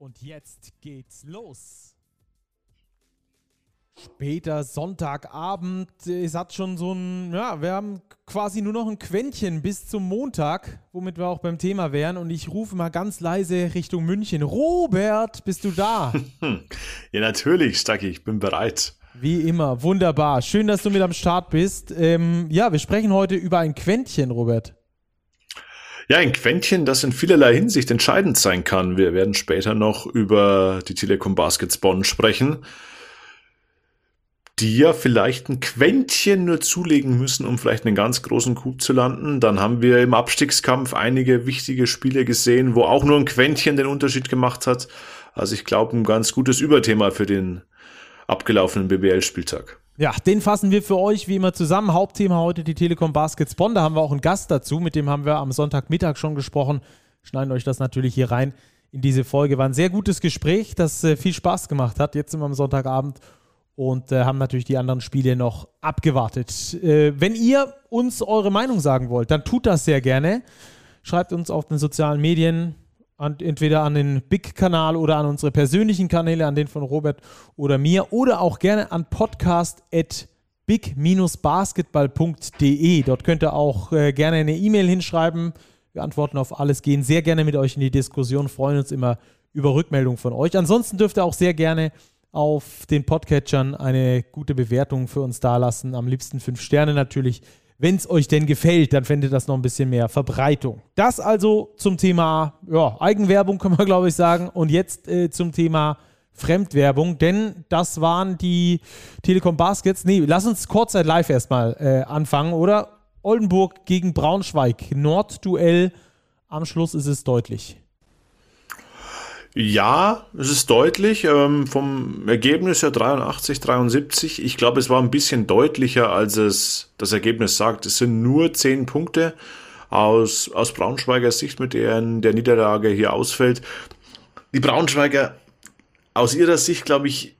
Und jetzt geht's los. Später Sonntagabend, es hat schon so ein, ja, wir haben quasi nur noch ein Quäntchen bis zum Montag, womit wir auch beim Thema wären. Und ich rufe mal ganz leise Richtung München. Robert, bist du da? ja, natürlich, Stacki, ich bin bereit. Wie immer, wunderbar. Schön, dass du mit am Start bist. Ähm, ja, wir sprechen heute über ein Quäntchen, Robert. Ja, ein Quäntchen, das in vielerlei Hinsicht entscheidend sein kann. Wir werden später noch über die Telekom Baskets Bonn sprechen, die ja vielleicht ein Quäntchen nur zulegen müssen, um vielleicht einen ganz großen Coup zu landen. Dann haben wir im Abstiegskampf einige wichtige Spiele gesehen, wo auch nur ein Quäntchen den Unterschied gemacht hat. Also ich glaube, ein ganz gutes Überthema für den abgelaufenen BBL-Spieltag. Ja, den fassen wir für euch wie immer zusammen. Hauptthema heute die Telekom Baskets Bonn. Da haben wir auch einen Gast dazu, mit dem haben wir am Sonntagmittag schon gesprochen. Schneiden euch das natürlich hier rein in diese Folge. War ein sehr gutes Gespräch, das äh, viel Spaß gemacht hat. Jetzt sind wir am Sonntagabend und äh, haben natürlich die anderen Spiele noch abgewartet. Äh, wenn ihr uns eure Meinung sagen wollt, dann tut das sehr gerne. Schreibt uns auf den sozialen Medien, an, entweder an den Big-Kanal oder an unsere persönlichen Kanäle, an den von Robert oder mir, oder auch gerne an podcast.big-basketball.de. Dort könnt ihr auch äh, gerne eine E-Mail hinschreiben. Wir antworten auf alles, gehen sehr gerne mit euch in die Diskussion, freuen uns immer über Rückmeldungen von euch. Ansonsten dürft ihr auch sehr gerne auf den Podcatchern eine gute Bewertung für uns dalassen. Am liebsten fünf Sterne natürlich wenn es euch denn gefällt, dann fände das noch ein bisschen mehr Verbreitung. Das also zum Thema ja, Eigenwerbung, können wir glaube ich sagen. Und jetzt äh, zum Thema Fremdwerbung, denn das waren die Telekom Baskets. Nee, lass uns Kurzzeit live erstmal äh, anfangen, oder? Oldenburg gegen Braunschweig. Nordduell. Am Schluss ist es deutlich. Ja, es ist deutlich. Ähm, vom Ergebnis her 83, 73. Ich glaube, es war ein bisschen deutlicher, als es das Ergebnis sagt. Es sind nur 10 Punkte aus, aus Braunschweiger Sicht, mit deren der Niederlage hier ausfällt. Die Braunschweiger aus ihrer Sicht, glaube ich,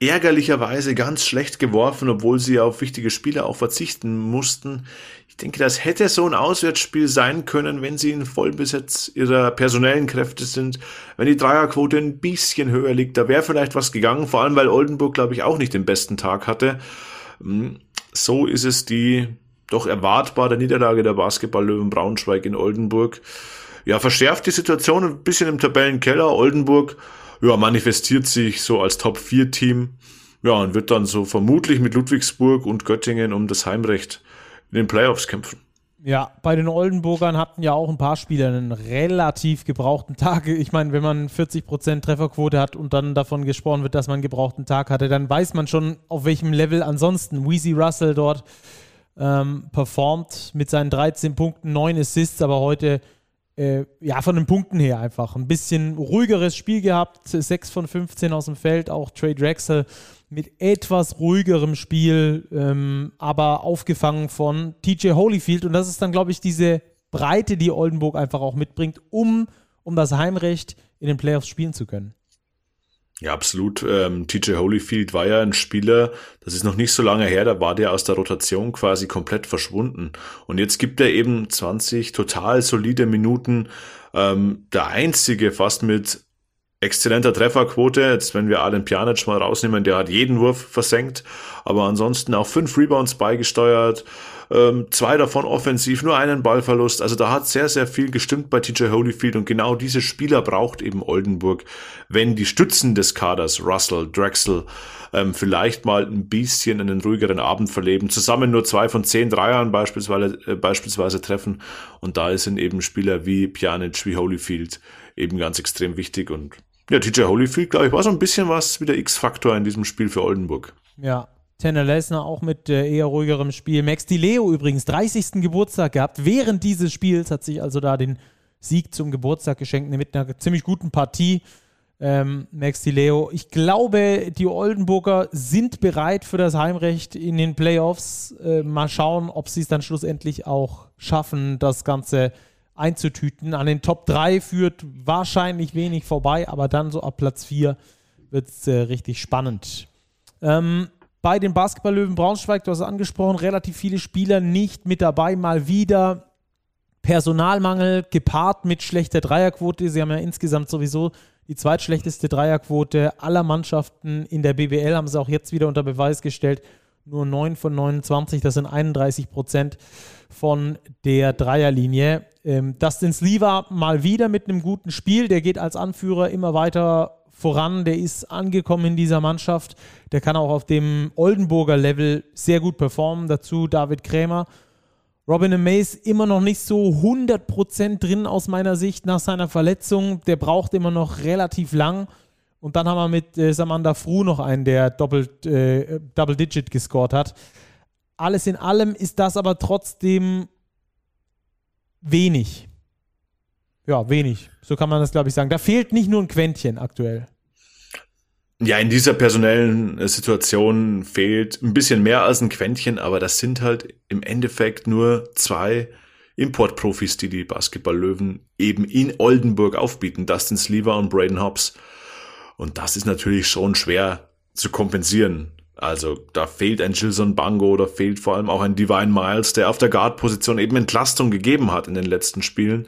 ärgerlicherweise ganz schlecht geworfen, obwohl sie auf wichtige Spieler auch verzichten mussten. Ich denke, das hätte so ein Auswärtsspiel sein können, wenn sie in Vollbesitz ihrer personellen Kräfte sind, wenn die Dreierquote ein bisschen höher liegt, da wäre vielleicht was gegangen, vor allem weil Oldenburg, glaube ich, auch nicht den besten Tag hatte. Hm, so ist es die doch erwartbare Niederlage der Basketball-Löwen Braunschweig in Oldenburg. Ja, verschärft die Situation ein bisschen im Tabellenkeller. Oldenburg ja, manifestiert sich so als Top-4-Team. Ja, und wird dann so vermutlich mit Ludwigsburg und Göttingen um das Heimrecht in den Playoffs kämpfen. Ja, bei den Oldenburgern hatten ja auch ein paar Spieler einen relativ gebrauchten Tag. Ich meine, wenn man 40% Trefferquote hat und dann davon gesprochen wird, dass man einen gebrauchten Tag hatte, dann weiß man schon, auf welchem Level ansonsten Weezy Russell dort ähm, performt mit seinen 13 Punkten, 9 Assists, aber heute äh, ja, von den Punkten her einfach ein bisschen ruhigeres Spiel gehabt. 6 von 15 aus dem Feld, auch Trey Drexel mit etwas ruhigerem Spiel, ähm, aber aufgefangen von TJ Holyfield. Und das ist dann, glaube ich, diese Breite, die Oldenburg einfach auch mitbringt, um, um das Heimrecht in den Playoffs spielen zu können. Ja, absolut. Ähm, TJ Holyfield war ja ein Spieler, das ist noch nicht so lange her, da war der aus der Rotation quasi komplett verschwunden. Und jetzt gibt er eben 20 total solide Minuten. Ähm, der einzige fast mit exzellenter Trefferquote. Jetzt, wenn wir Alan Pjanic mal rausnehmen, der hat jeden Wurf versenkt, aber ansonsten auch fünf Rebounds beigesteuert, ähm, zwei davon offensiv, nur einen Ballverlust. Also da hat sehr, sehr viel gestimmt bei TJ Holyfield und genau diese Spieler braucht eben Oldenburg, wenn die Stützen des Kaders, Russell, Drexel, ähm, vielleicht mal ein bisschen einen ruhigeren Abend verleben, zusammen nur zwei von zehn Dreiern beispielsweise, äh, beispielsweise treffen und da sind eben Spieler wie Pjanic, wie Holyfield eben ganz extrem wichtig und ja, TJ Holyfield, glaube ich, war so ein bisschen was wie der X-Faktor in diesem Spiel für Oldenburg. Ja, Tanner Lesnar auch mit äh, eher ruhigerem Spiel. Max Di Leo übrigens 30. Geburtstag gehabt. Während dieses Spiels hat sich also da den Sieg zum Geburtstag geschenkt mit einer ziemlich guten Partie. ähm, Max Di Leo. Ich glaube, die Oldenburger sind bereit für das Heimrecht in den Playoffs. Äh, mal schauen, ob sie es dann schlussendlich auch schaffen, das Ganze einzutüten. An den Top 3 führt wahrscheinlich wenig vorbei, aber dann so ab Platz 4 wird es äh, richtig spannend. Ähm, bei den Basketball-Löwen Braunschweig, du hast es angesprochen, relativ viele Spieler nicht mit dabei, mal wieder. Personalmangel gepaart mit schlechter Dreierquote. Sie haben ja insgesamt sowieso die zweitschlechteste Dreierquote aller Mannschaften in der BBL, haben sie auch jetzt wieder unter Beweis gestellt. Nur 9 von 29, das sind 31 Prozent von der Dreierlinie. Ähm, Dustin Sliva mal wieder mit einem guten Spiel. Der geht als Anführer immer weiter voran. Der ist angekommen in dieser Mannschaft. Der kann auch auf dem Oldenburger Level sehr gut performen. Dazu David Krämer Robin Mays immer noch nicht so 100% drin aus meiner Sicht nach seiner Verletzung. Der braucht immer noch relativ lang. Und dann haben wir mit äh, Samantha Fru noch einen, der doppelt, äh, Double Digit gescored hat. Alles in allem ist das aber trotzdem wenig. Ja, wenig. So kann man das, glaube ich, sagen. Da fehlt nicht nur ein Quäntchen aktuell. Ja, in dieser personellen äh, Situation fehlt ein bisschen mehr als ein Quäntchen, aber das sind halt im Endeffekt nur zwei Importprofis, die die Basketball-Löwen eben in Oldenburg aufbieten. Dustin Sleever und Braden Hobbs. Und das ist natürlich schon schwer zu kompensieren. Also da fehlt ein Gilson Bango, da fehlt vor allem auch ein Divine Miles, der auf der Guard-Position eben Entlastung gegeben hat in den letzten Spielen.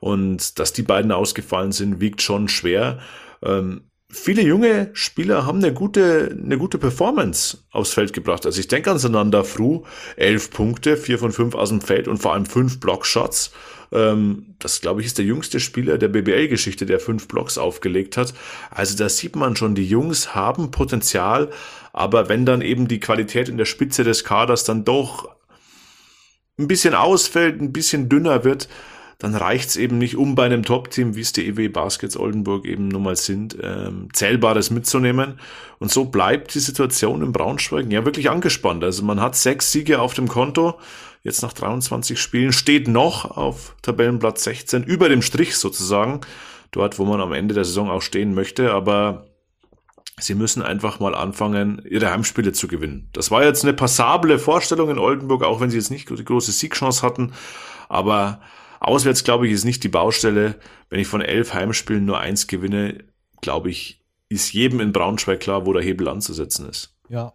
Und dass die beiden ausgefallen sind, wiegt schon schwer. Ähm, viele junge Spieler haben eine gute, eine gute Performance aufs Feld gebracht. Also ich denke an Sananda Fru, elf Punkte, vier von fünf aus dem Feld und vor allem fünf Blockshots. Ähm, das, glaube ich, ist der jüngste Spieler der BBL-Geschichte, der fünf Blocks aufgelegt hat. Also da sieht man schon, die Jungs haben Potenzial, aber wenn dann eben die Qualität in der Spitze des Kaders dann doch ein bisschen ausfällt, ein bisschen dünner wird, dann reicht's eben nicht, um bei einem Top-Team, wie es die EW Baskets Oldenburg eben nun mal sind, ähm, Zählbares mitzunehmen. Und so bleibt die Situation in Braunschweig ja wirklich angespannt. Also man hat sechs Siege auf dem Konto, jetzt nach 23 Spielen, steht noch auf Tabellenplatz 16, über dem Strich sozusagen, dort, wo man am Ende der Saison auch stehen möchte, aber Sie müssen einfach mal anfangen, ihre Heimspiele zu gewinnen. Das war jetzt eine passable Vorstellung in Oldenburg, auch wenn sie jetzt nicht die große Siegchance hatten. Aber Auswärts, glaube ich, ist nicht die Baustelle. Wenn ich von elf Heimspielen nur eins gewinne, glaube ich, ist jedem in Braunschweig klar, wo der Hebel anzusetzen ist. Ja.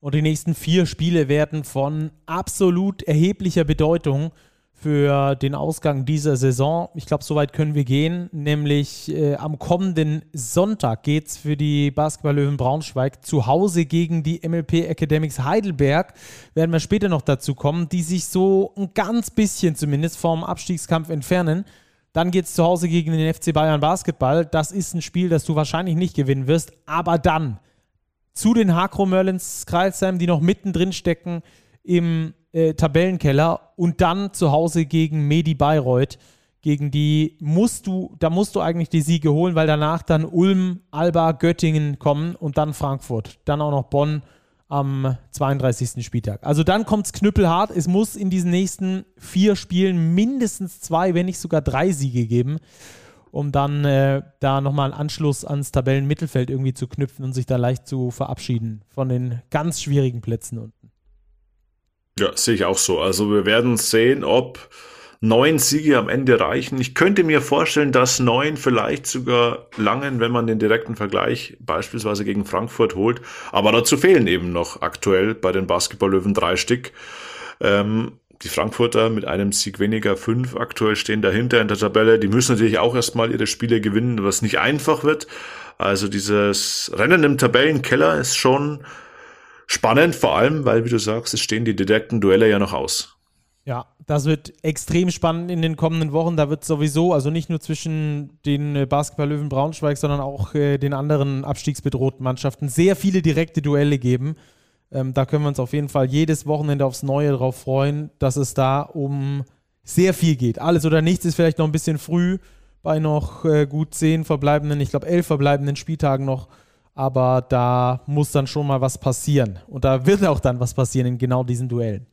Und die nächsten vier Spiele werden von absolut erheblicher Bedeutung für den Ausgang dieser Saison. Ich glaube, soweit können wir gehen. Nämlich äh, am kommenden Sonntag geht es für die Basketball-Löwen Braunschweig zu Hause gegen die MLP Academics Heidelberg. Werden wir später noch dazu kommen, die sich so ein ganz bisschen zumindest vom Abstiegskampf entfernen. Dann geht es zu Hause gegen den FC Bayern Basketball. Das ist ein Spiel, das du wahrscheinlich nicht gewinnen wirst. Aber dann zu den Hakro Merlins Kreilsheim, die noch mittendrin stecken im äh, Tabellenkeller und dann zu Hause gegen Medi Bayreuth. Gegen die musst du, da musst du eigentlich die Siege holen, weil danach dann Ulm, Alba, Göttingen kommen und dann Frankfurt. Dann auch noch Bonn am 32. Spieltag. Also dann kommt es knüppelhart. Es muss in diesen nächsten vier Spielen mindestens zwei, wenn nicht sogar drei Siege geben, um dann äh, da nochmal einen Anschluss ans Tabellenmittelfeld irgendwie zu knüpfen und sich da leicht zu verabschieden von den ganz schwierigen Plätzen. Ja, sehe ich auch so. Also wir werden sehen, ob neun Siege am Ende reichen. Ich könnte mir vorstellen, dass neun vielleicht sogar langen, wenn man den direkten Vergleich beispielsweise gegen Frankfurt holt. Aber dazu fehlen eben noch aktuell bei den Basketballlöwen drei Stück. Ähm, die Frankfurter mit einem Sieg weniger, fünf aktuell stehen dahinter in der Tabelle. Die müssen natürlich auch erstmal ihre Spiele gewinnen, was nicht einfach wird. Also dieses Rennen im Tabellenkeller ist schon Spannend, vor allem, weil, wie du sagst, es stehen die direkten Duelle ja noch aus. Ja, das wird extrem spannend in den kommenden Wochen. Da wird sowieso, also nicht nur zwischen den äh, Basketball-Löwen Braunschweig, sondern auch äh, den anderen abstiegsbedrohten Mannschaften sehr viele direkte Duelle geben. Ähm, da können wir uns auf jeden Fall jedes Wochenende aufs Neue darauf freuen, dass es da um sehr viel geht. Alles oder nichts ist vielleicht noch ein bisschen früh bei noch äh, gut zehn verbleibenden, ich glaube elf verbleibenden Spieltagen noch aber da muss dann schon mal was passieren. Und da wird auch dann was passieren in genau diesen Duellen.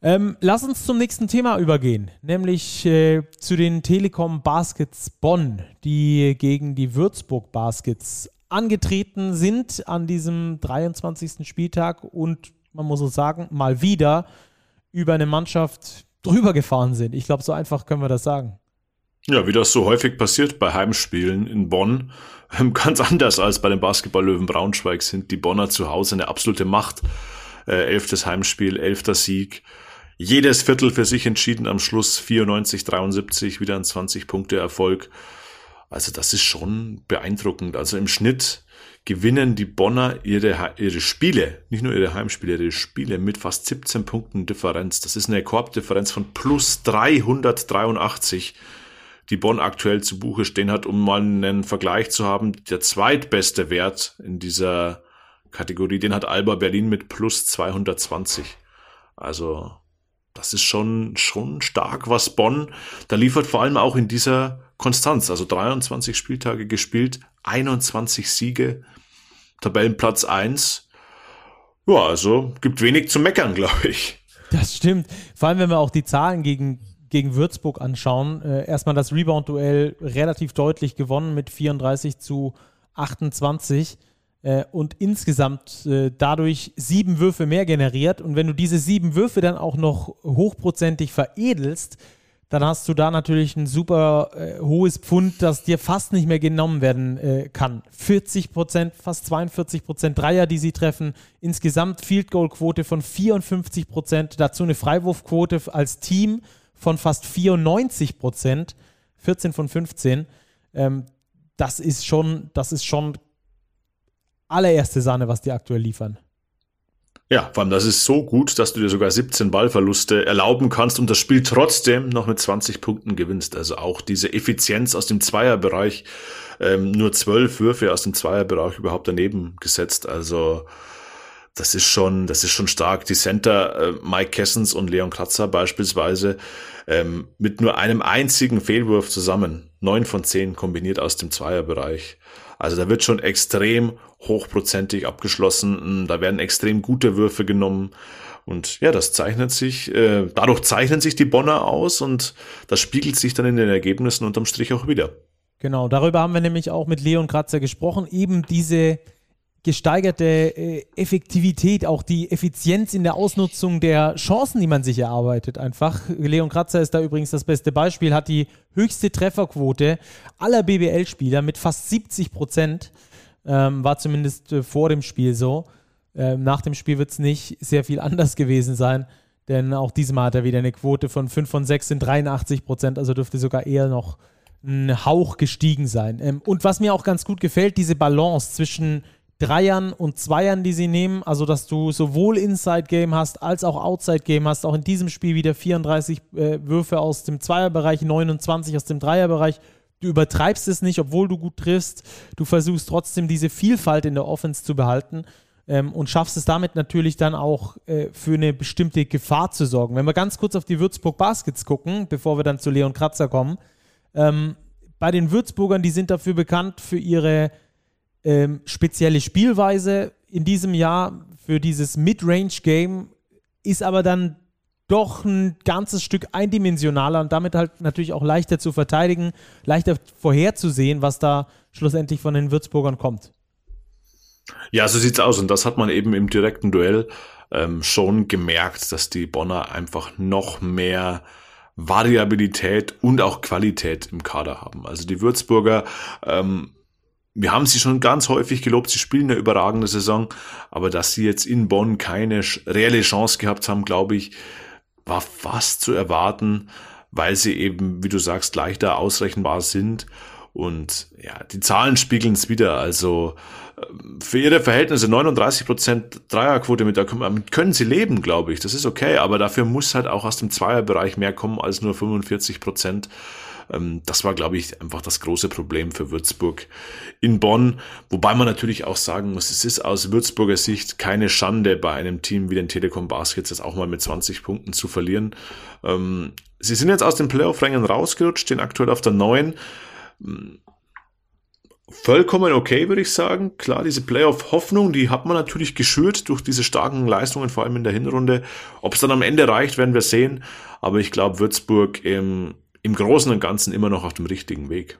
Ähm, lass uns zum nächsten Thema übergehen, nämlich äh, zu den Telekom Baskets Bonn, die gegen die Würzburg Baskets angetreten sind an diesem 23. Spieltag und man muss so sagen, mal wieder über eine Mannschaft drüber gefahren sind. Ich glaube, so einfach können wir das sagen. Ja, wie das so häufig passiert bei Heimspielen in Bonn, ähm, ganz anders als bei den Basketballlöwen Braunschweig sind die Bonner zu Hause eine absolute Macht. Äh, elftes Heimspiel, elfter Sieg. Jedes Viertel für sich entschieden am Schluss 94, 73, wieder ein 20 Punkte Erfolg. Also das ist schon beeindruckend. Also im Schnitt gewinnen die Bonner ihre, ihre Spiele, nicht nur ihre Heimspiele, ihre Spiele mit fast 17 Punkten Differenz. Das ist eine Korbdifferenz von plus 383 die Bonn aktuell zu Buche stehen hat, um mal einen Vergleich zu haben. Der zweitbeste Wert in dieser Kategorie, den hat Alba Berlin mit plus 220. Also, das ist schon, schon stark, was Bonn da liefert, vor allem auch in dieser Konstanz. Also 23 Spieltage gespielt, 21 Siege, Tabellenplatz 1. Ja, also gibt wenig zu meckern, glaube ich. Das stimmt. Vor allem, wenn wir auch die Zahlen gegen gegen Würzburg anschauen. Äh, erstmal das Rebound-Duell relativ deutlich gewonnen mit 34 zu 28 äh, und insgesamt äh, dadurch sieben Würfe mehr generiert. Und wenn du diese sieben Würfe dann auch noch hochprozentig veredelst, dann hast du da natürlich ein super äh, hohes Pfund, das dir fast nicht mehr genommen werden äh, kann. 40 Prozent, fast 42 Prozent Dreier, die sie treffen. Insgesamt Field Goal Quote von 54 Prozent. Dazu eine Freiwurfquote als Team von fast 94 Prozent, 14 von 15. Ähm, das ist schon, das ist schon allererste Sahne, was die aktuell liefern. Ja, vor allem das ist so gut, dass du dir sogar 17 Ballverluste erlauben kannst und das Spiel trotzdem noch mit 20 Punkten gewinnst. Also auch diese Effizienz aus dem Zweierbereich, ähm, nur 12 Würfe aus dem Zweierbereich überhaupt daneben gesetzt. Also das ist schon, das ist schon stark. Die Center äh, Mike Kessens und Leon Kratzer beispielsweise ähm, mit nur einem einzigen Fehlwurf zusammen, neun von zehn kombiniert aus dem Zweierbereich. Also da wird schon extrem hochprozentig abgeschlossen. Da werden extrem gute Würfe genommen. Und ja, das zeichnet sich, äh, dadurch zeichnen sich die Bonner aus und das spiegelt sich dann in den Ergebnissen unterm Strich auch wieder. Genau, darüber haben wir nämlich auch mit Leon Kratzer gesprochen. Eben diese gesteigerte äh, Effektivität, auch die Effizienz in der Ausnutzung der Chancen, die man sich erarbeitet. Einfach. Leon Kratzer ist da übrigens das beste Beispiel, hat die höchste Trefferquote aller BBL-Spieler mit fast 70 Prozent. Ähm, war zumindest äh, vor dem Spiel so. Ähm, nach dem Spiel wird es nicht sehr viel anders gewesen sein, denn auch diesmal hat er wieder eine Quote von 5 von 6 in 83 Prozent, also dürfte sogar eher noch ein Hauch gestiegen sein. Ähm, und was mir auch ganz gut gefällt, diese Balance zwischen Dreiern und Zweiern, die sie nehmen. Also, dass du sowohl Inside-Game hast als auch Outside-Game hast. Auch in diesem Spiel wieder 34 äh, Würfe aus dem Zweierbereich, 29 aus dem Dreierbereich. Du übertreibst es nicht, obwohl du gut triffst. Du versuchst trotzdem diese Vielfalt in der Offense zu behalten ähm, und schaffst es damit natürlich dann auch äh, für eine bestimmte Gefahr zu sorgen. Wenn wir ganz kurz auf die Würzburg Baskets gucken, bevor wir dann zu Leon Kratzer kommen. Ähm, bei den Würzburgern, die sind dafür bekannt für ihre ähm, spezielle Spielweise in diesem Jahr für dieses Mid-Range-Game ist aber dann doch ein ganzes Stück eindimensionaler und damit halt natürlich auch leichter zu verteidigen, leichter vorherzusehen, was da schlussendlich von den Würzburgern kommt. Ja, so sieht's aus und das hat man eben im direkten Duell ähm, schon gemerkt, dass die Bonner einfach noch mehr Variabilität und auch Qualität im Kader haben. Also die Würzburger ähm, wir haben sie schon ganz häufig gelobt, sie spielen eine überragende Saison, aber dass sie jetzt in Bonn keine reelle Chance gehabt haben, glaube ich, war fast zu erwarten, weil sie eben, wie du sagst, leichter ausrechenbar sind. Und ja, die Zahlen spiegeln es wieder. Also ähm, für ihre Verhältnisse 39% Dreierquote, mit der können sie leben, glaube ich. Das ist okay, aber dafür muss halt auch aus dem Zweierbereich mehr kommen als nur 45%. Ähm, das war, glaube ich, einfach das große Problem für Würzburg in Bonn. Wobei man natürlich auch sagen muss, es ist aus Würzburger Sicht keine Schande, bei einem Team wie den Telekom Baskets jetzt auch mal mit 20 Punkten zu verlieren. Ähm, sie sind jetzt aus den Playoff-Rängen rausgerutscht, stehen aktuell auf der 9 vollkommen okay, würde ich sagen. Klar, diese Playoff-Hoffnung, die hat man natürlich geschürt durch diese starken Leistungen, vor allem in der Hinrunde. Ob es dann am Ende reicht, werden wir sehen. Aber ich glaube, Würzburg im, im Großen und Ganzen immer noch auf dem richtigen Weg.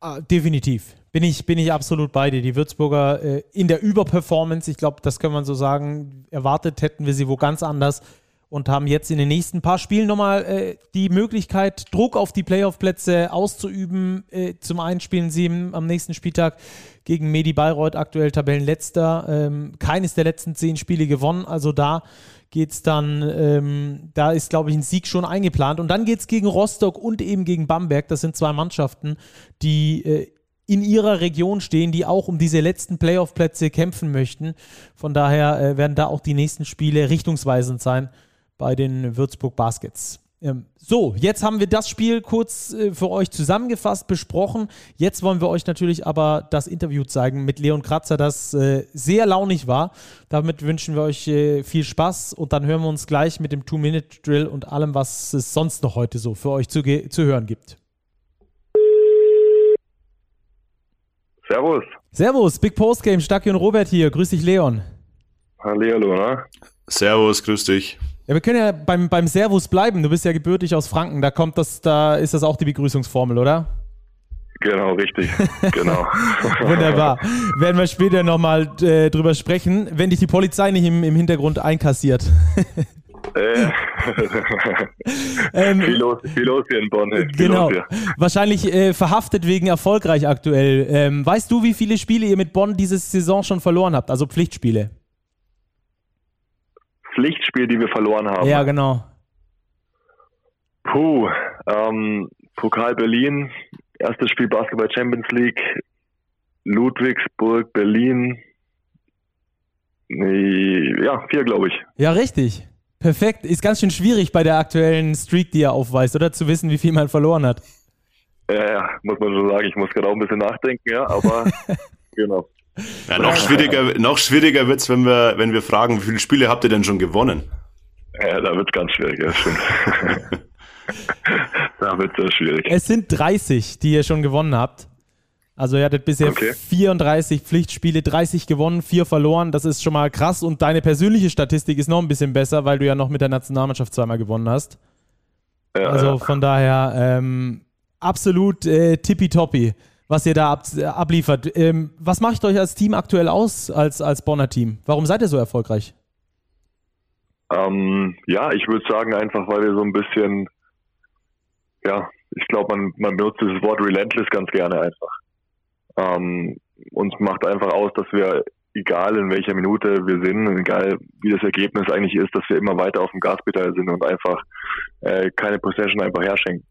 Ah, definitiv. Bin ich, bin ich absolut bei dir. Die Würzburger äh, in der Überperformance, ich glaube, das kann man so sagen, erwartet hätten wir sie wo ganz anders und haben jetzt in den nächsten paar Spielen nochmal äh, die Möglichkeit, Druck auf die Playoff-Plätze auszuüben. Äh, zum einen spielen sie am nächsten Spieltag gegen Medi Bayreuth, aktuell Tabellenletzter. Ähm, keines der letzten zehn Spiele gewonnen, also da geht es dann, ähm, da ist, glaube ich, ein Sieg schon eingeplant. Und dann geht es gegen Rostock und eben gegen Bamberg. Das sind zwei Mannschaften, die äh, in ihrer Region stehen, die auch um diese letzten Playoff-Plätze kämpfen möchten. Von daher äh, werden da auch die nächsten Spiele richtungsweisend sein bei den Würzburg Baskets. Ähm, so, jetzt haben wir das Spiel kurz äh, für euch zusammengefasst, besprochen. Jetzt wollen wir euch natürlich aber das Interview zeigen mit Leon Kratzer, das äh, sehr launig war. Damit wünschen wir euch äh, viel Spaß und dann hören wir uns gleich mit dem Two-Minute-Drill und allem, was es sonst noch heute so für euch zu, zu hören gibt. Servus. Servus, Big Post Game, Stacki und Robert hier. Grüß dich, Leon. Hallihallo, ne? Servus, grüß dich. Ja, wir können ja beim, beim Servus bleiben. Du bist ja gebürtig aus Franken. Da kommt das, da ist das auch die Begrüßungsformel, oder? Genau, richtig. Genau. Wunderbar. Werden wir später nochmal äh, drüber sprechen, wenn dich die Polizei nicht im, im Hintergrund einkassiert. Äh. ähm, viel, los, viel los hier in Bonn. Viel genau. Wahrscheinlich äh, verhaftet wegen erfolgreich aktuell. Ähm, weißt du, wie viele Spiele ihr mit Bonn diese Saison schon verloren habt? Also Pflichtspiele? Pflichtspiel, die wir verloren haben. Ja, genau. Puh, ähm, Pokal Berlin, erstes Spiel Basketball Champions League, Ludwigsburg, Berlin. Ja, vier, glaube ich. Ja, richtig. Perfekt. Ist ganz schön schwierig bei der aktuellen Streak, die er aufweist, oder? Zu wissen, wie viel man verloren hat. Ja, ja, muss man schon sagen. Ich muss gerade auch ein bisschen nachdenken, ja, aber genau. Ja, noch schwieriger, noch schwieriger wird es, wenn wir, wenn wir fragen, wie viele Spiele habt ihr denn schon gewonnen? Ja, da wird es ganz schwierig, ja, stimmt. da wird es sehr schwierig. Es sind 30, die ihr schon gewonnen habt. Also ihr hattet bisher okay. 34 Pflichtspiele, 30 gewonnen, 4 verloren. Das ist schon mal krass. Und deine persönliche Statistik ist noch ein bisschen besser, weil du ja noch mit der Nationalmannschaft zweimal gewonnen hast. Ja, also von daher ähm, absolut äh, tippitoppi was ihr da ab, abliefert. Ähm, was macht euch als Team aktuell aus, als, als Bonner Team? Warum seid ihr so erfolgreich? Ähm, ja, ich würde sagen einfach, weil wir so ein bisschen, ja, ich glaube, man, man benutzt dieses Wort relentless ganz gerne einfach. Ähm, uns macht einfach aus, dass wir, egal in welcher Minute wir sind, egal wie das Ergebnis eigentlich ist, dass wir immer weiter auf dem Gaspedal sind und einfach äh, keine Possession einfach herschenken.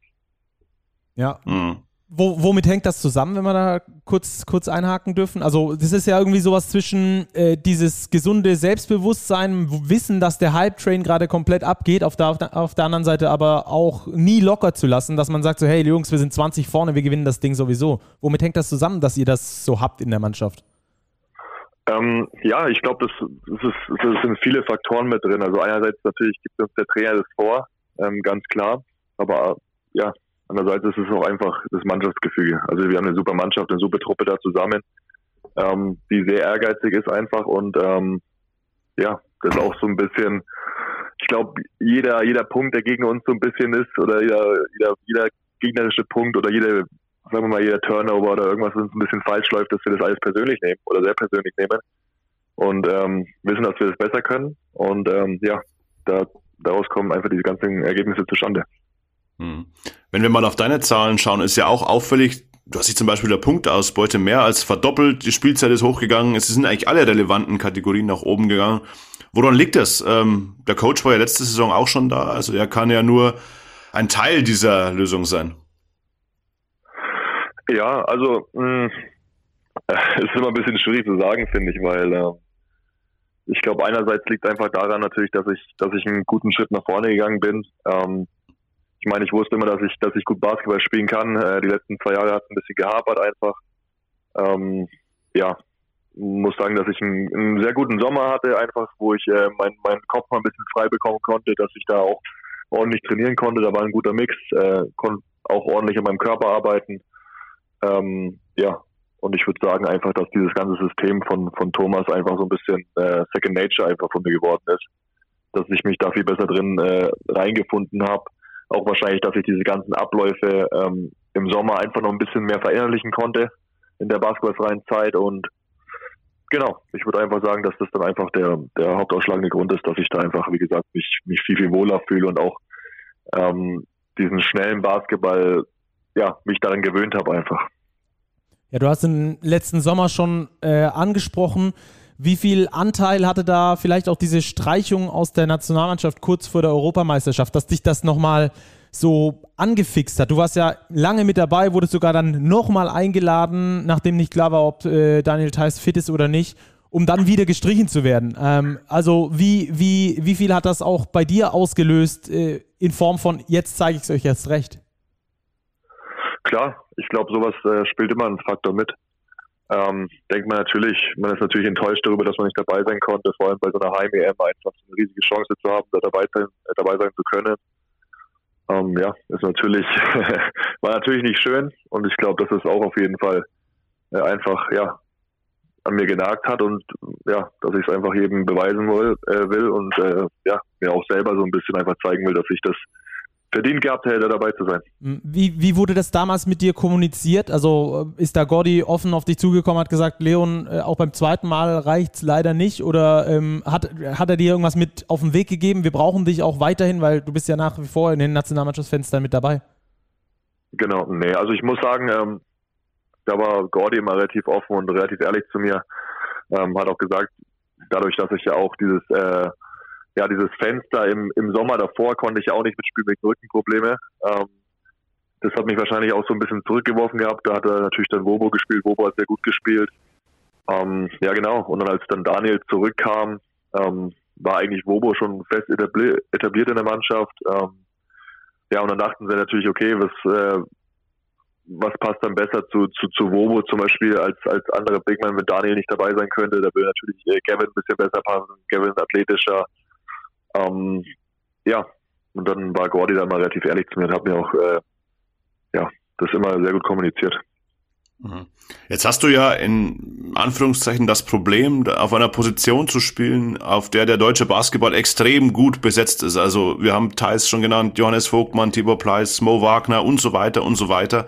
Ja. Mhm. Wo, womit hängt das zusammen, wenn wir da kurz, kurz einhaken dürfen? Also, das ist ja irgendwie sowas zwischen äh, dieses gesunde Selbstbewusstsein, Wissen, dass der Hype-Train gerade komplett abgeht, auf der, auf der anderen Seite aber auch nie locker zu lassen, dass man sagt so, hey Jungs, wir sind 20 vorne, wir gewinnen das Ding sowieso. Womit hängt das zusammen, dass ihr das so habt in der Mannschaft? Ähm, ja, ich glaube, das, das, das, sind viele Faktoren mit drin. Also einerseits natürlich gibt uns der Trainer das vor, ähm, ganz klar. Aber ja, Andererseits ist es auch einfach das Mannschaftsgefüge. Also wir haben eine super Mannschaft, eine super Truppe da zusammen, ähm, die sehr ehrgeizig ist einfach und ähm, ja, das ist auch so ein bisschen, ich glaube, jeder, jeder Punkt, der gegen uns so ein bisschen ist oder jeder, jeder, jeder gegnerische Punkt oder jede, sagen wir mal, jeder Turnover oder irgendwas, was uns ein bisschen falsch läuft, dass wir das alles persönlich nehmen oder sehr persönlich nehmen und ähm, wissen, dass wir das besser können und ähm, ja, da, daraus kommen einfach diese ganzen Ergebnisse zustande. Hm. Wenn wir mal auf deine Zahlen schauen, ist ja auch auffällig, du hast dich zum Beispiel der Punktausbeute mehr als verdoppelt, die Spielzeit ist hochgegangen, es sind eigentlich alle relevanten Kategorien nach oben gegangen. Woran liegt das? Ähm, der Coach war ja letzte Saison auch schon da, also er kann ja nur ein Teil dieser Lösung sein. Ja, also mh, hm, ist immer ein bisschen schwierig zu sagen, finde ich, weil äh, ich glaube einerseits liegt einfach daran natürlich, dass ich, dass ich einen guten Schritt nach vorne gegangen bin. Ähm, ich meine, ich wusste immer, dass ich, dass ich gut Basketball spielen kann. Äh, die letzten zwei Jahre hat es ein bisschen gehapert einfach. Ähm, ja, muss sagen, dass ich einen, einen, sehr guten Sommer hatte, einfach, wo ich äh, meinen mein Kopf mal ein bisschen frei bekommen konnte, dass ich da auch ordentlich trainieren konnte. Da war ein guter Mix, äh, konnte auch ordentlich an meinem Körper arbeiten. Ähm, ja, Und ich würde sagen einfach, dass dieses ganze System von, von Thomas einfach so ein bisschen äh, Second Nature einfach von mir geworden ist. Dass ich mich da viel besser drin äh, reingefunden habe. Auch wahrscheinlich, dass ich diese ganzen Abläufe ähm, im Sommer einfach noch ein bisschen mehr verinnerlichen konnte in der basketballfreien Zeit. Und genau, ich würde einfach sagen, dass das dann einfach der, der hauptausschlagende Grund ist, dass ich da einfach, wie gesagt, mich, mich viel, viel wohler fühle und auch ähm, diesen schnellen Basketball, ja, mich daran gewöhnt habe einfach. Ja, du hast im letzten Sommer schon äh, angesprochen, wie viel Anteil hatte da vielleicht auch diese Streichung aus der Nationalmannschaft kurz vor der Europameisterschaft, dass dich das nochmal so angefixt hat? Du warst ja lange mit dabei, wurdest sogar dann nochmal eingeladen, nachdem nicht klar war, ob äh, Daniel Theiss fit ist oder nicht, um dann wieder gestrichen zu werden. Ähm, also wie, wie, wie viel hat das auch bei dir ausgelöst äh, in Form von, jetzt zeige ich es euch erst recht? Klar, ich glaube, sowas äh, spielt immer einen Faktor mit. Ähm, denkt man natürlich, man ist natürlich enttäuscht darüber, dass man nicht dabei sein konnte, vor allem bei so einer Heim-EM einfach eine riesige Chance zu haben, da dabei sein, äh, dabei sein zu können. Ähm, ja, ist natürlich, war natürlich nicht schön und ich glaube, dass es auch auf jeden Fall äh, einfach, ja, an mir genagt hat und ja, dass ich es einfach jedem beweisen will, äh, will und äh, ja, mir auch selber so ein bisschen einfach zeigen will, dass ich das verdient gehabt hätte, dabei zu sein. Wie, wie wurde das damals mit dir kommuniziert? Also äh, ist da Gordy offen auf dich zugekommen, hat gesagt, Leon, äh, auch beim zweiten Mal reicht es leider nicht? Oder ähm, hat, hat er dir irgendwas mit auf den Weg gegeben? Wir brauchen dich auch weiterhin, weil du bist ja nach wie vor in den Nationalmannschaftsfenstern mit dabei. Genau, nee, also ich muss sagen, ähm, da war Gordy immer relativ offen und relativ ehrlich zu mir. Ähm, hat auch gesagt, dadurch, dass ich ja auch dieses äh, ja, dieses Fenster im, im Sommer davor konnte ich auch nicht mitspielen wegen Rückenprobleme. Ähm, das hat mich wahrscheinlich auch so ein bisschen zurückgeworfen gehabt. Da hat er natürlich dann Wobo gespielt. Wobo hat sehr gut gespielt. Ähm, ja, genau. Und dann als dann Daniel zurückkam, ähm, war eigentlich Wobo schon fest etabliert in der Mannschaft. Ähm, ja, und dann dachten sie natürlich, okay, was, äh, was passt dann besser zu, zu, zu Wobo zum Beispiel als, als andere Bigman, wenn Daniel nicht dabei sein könnte. Da will natürlich äh, Gavin ein bisschen besser passen. Gavin athletischer, ähm, ja, und dann war Gordy dann mal relativ ehrlich zu mir und hat mir auch äh, ja, das immer sehr gut kommuniziert. Mhm. Jetzt hast du ja in Anführungszeichen das Problem, auf einer Position zu spielen, auf der der deutsche Basketball extrem gut besetzt ist. Also wir haben Thais schon genannt, Johannes Vogtmann, Tibor Pleiss, Mo Wagner und so weiter und so weiter.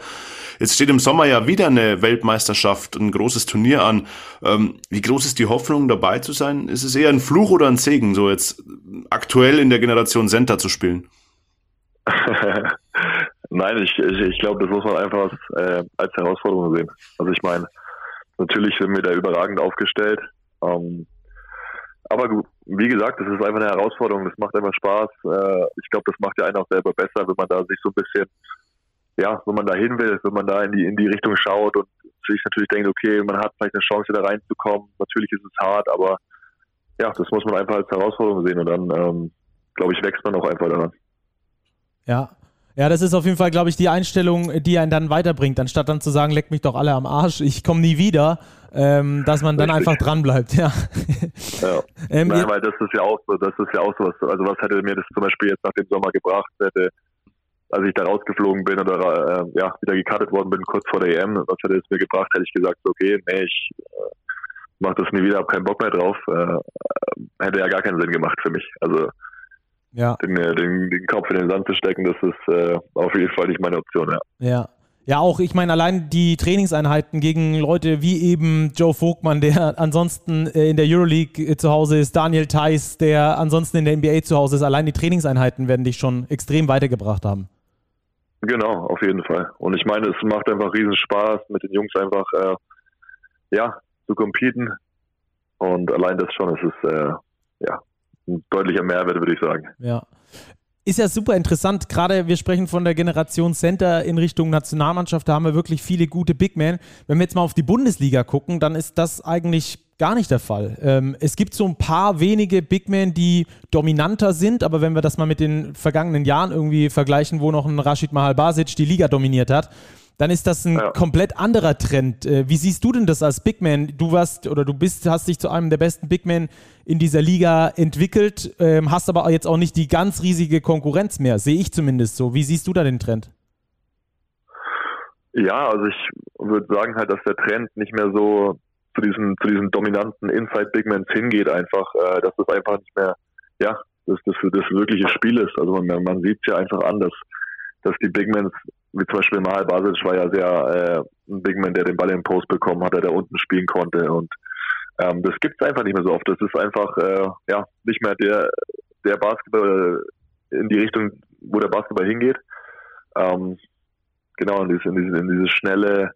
Jetzt steht im Sommer ja wieder eine Weltmeisterschaft, ein großes Turnier an. Ähm, wie groß ist die Hoffnung, dabei zu sein? Ist es eher ein Fluch oder ein Segen, so jetzt aktuell in der Generation Center zu spielen? Nein, ich, ich, ich glaube, das muss man einfach äh, als Herausforderung sehen. Also ich meine, natürlich sind wir da überragend aufgestellt. Ähm, aber gut, wie gesagt, das ist einfach eine Herausforderung, das macht einfach Spaß. Äh, ich glaube, das macht ja einen auch selber besser, wenn man da sich so ein bisschen ja, wenn man da hin will, wenn man da in die, in die Richtung schaut und sich natürlich denkt, okay, man hat vielleicht eine Chance, da reinzukommen. Natürlich ist es hart, aber ja, das muss man einfach als Herausforderung sehen und dann, ähm, glaube ich, wächst man auch einfach daran. Ja. Ja, das ist auf jeden Fall, glaube ich, die Einstellung, die einen dann weiterbringt, anstatt dann zu sagen, leck mich doch alle am Arsch, ich komme nie wieder, ähm, dass man dann Richtig. einfach dranbleibt, ja. ja. ähm, Nein, weil das ist ja auch so, das ist ja auch so was, also was hätte mir das zum Beispiel jetzt nach dem Sommer gebracht, hätte als ich da rausgeflogen bin oder äh, ja, wieder gecuttet worden bin, kurz vor der EM, was hätte es mir gebracht, hätte ich gesagt, okay, nee, ich äh, mache das nie wieder, habe keinen Bock mehr drauf. Äh, hätte ja gar keinen Sinn gemacht für mich. Also ja. den, äh, den, den Kopf in den Sand zu stecken, das ist äh, auf jeden Fall nicht meine Option, ja. Ja. Ja, auch, ich meine, allein die Trainingseinheiten gegen Leute wie eben Joe Vogtmann, der ansonsten äh, in der Euroleague äh, zu Hause ist, Daniel Theiss, der ansonsten in der NBA zu Hause ist, allein die Trainingseinheiten werden dich schon extrem weitergebracht haben. Genau, auf jeden Fall. Und ich meine, es macht einfach riesen Spaß, mit den Jungs einfach äh, ja, zu competen. Und allein das schon, es ist äh, ja, ein deutlicher Mehrwert, würde ich sagen. Ja. Ist ja super interessant, gerade wir sprechen von der Generation Center in Richtung Nationalmannschaft, da haben wir wirklich viele gute Big Men. Wenn wir jetzt mal auf die Bundesliga gucken, dann ist das eigentlich gar nicht der Fall. Ähm, es gibt so ein paar wenige Big Men, die dominanter sind, aber wenn wir das mal mit den vergangenen Jahren irgendwie vergleichen, wo noch ein Rashid Mahal Basic die Liga dominiert hat, dann ist das ein ja. komplett anderer Trend. Äh, wie siehst du denn das als Big Man? Du warst oder du bist, hast dich zu einem der besten Big Men in dieser Liga entwickelt, ähm, hast aber jetzt auch nicht die ganz riesige Konkurrenz mehr, sehe ich zumindest so. Wie siehst du da den Trend? Ja, also ich würde sagen halt, dass der Trend nicht mehr so zu diesen, zu diesen dominanten Inside Big hingeht einfach, äh, dass das einfach nicht mehr, ja, dass das das wirkliche Spiel ist. Also man, man sieht es ja einfach anders, dass die Big wie zum Beispiel Mahal Basic war ja sehr äh, ein Big Man, der den Ball im Post bekommen hat, der da unten spielen konnte und ähm, das gibt es einfach nicht mehr so oft. Das ist einfach äh, ja nicht mehr der der Basketball in die Richtung, wo der Basketball hingeht. Ähm, genau, in dieses, in dieses, in dieses schnelle,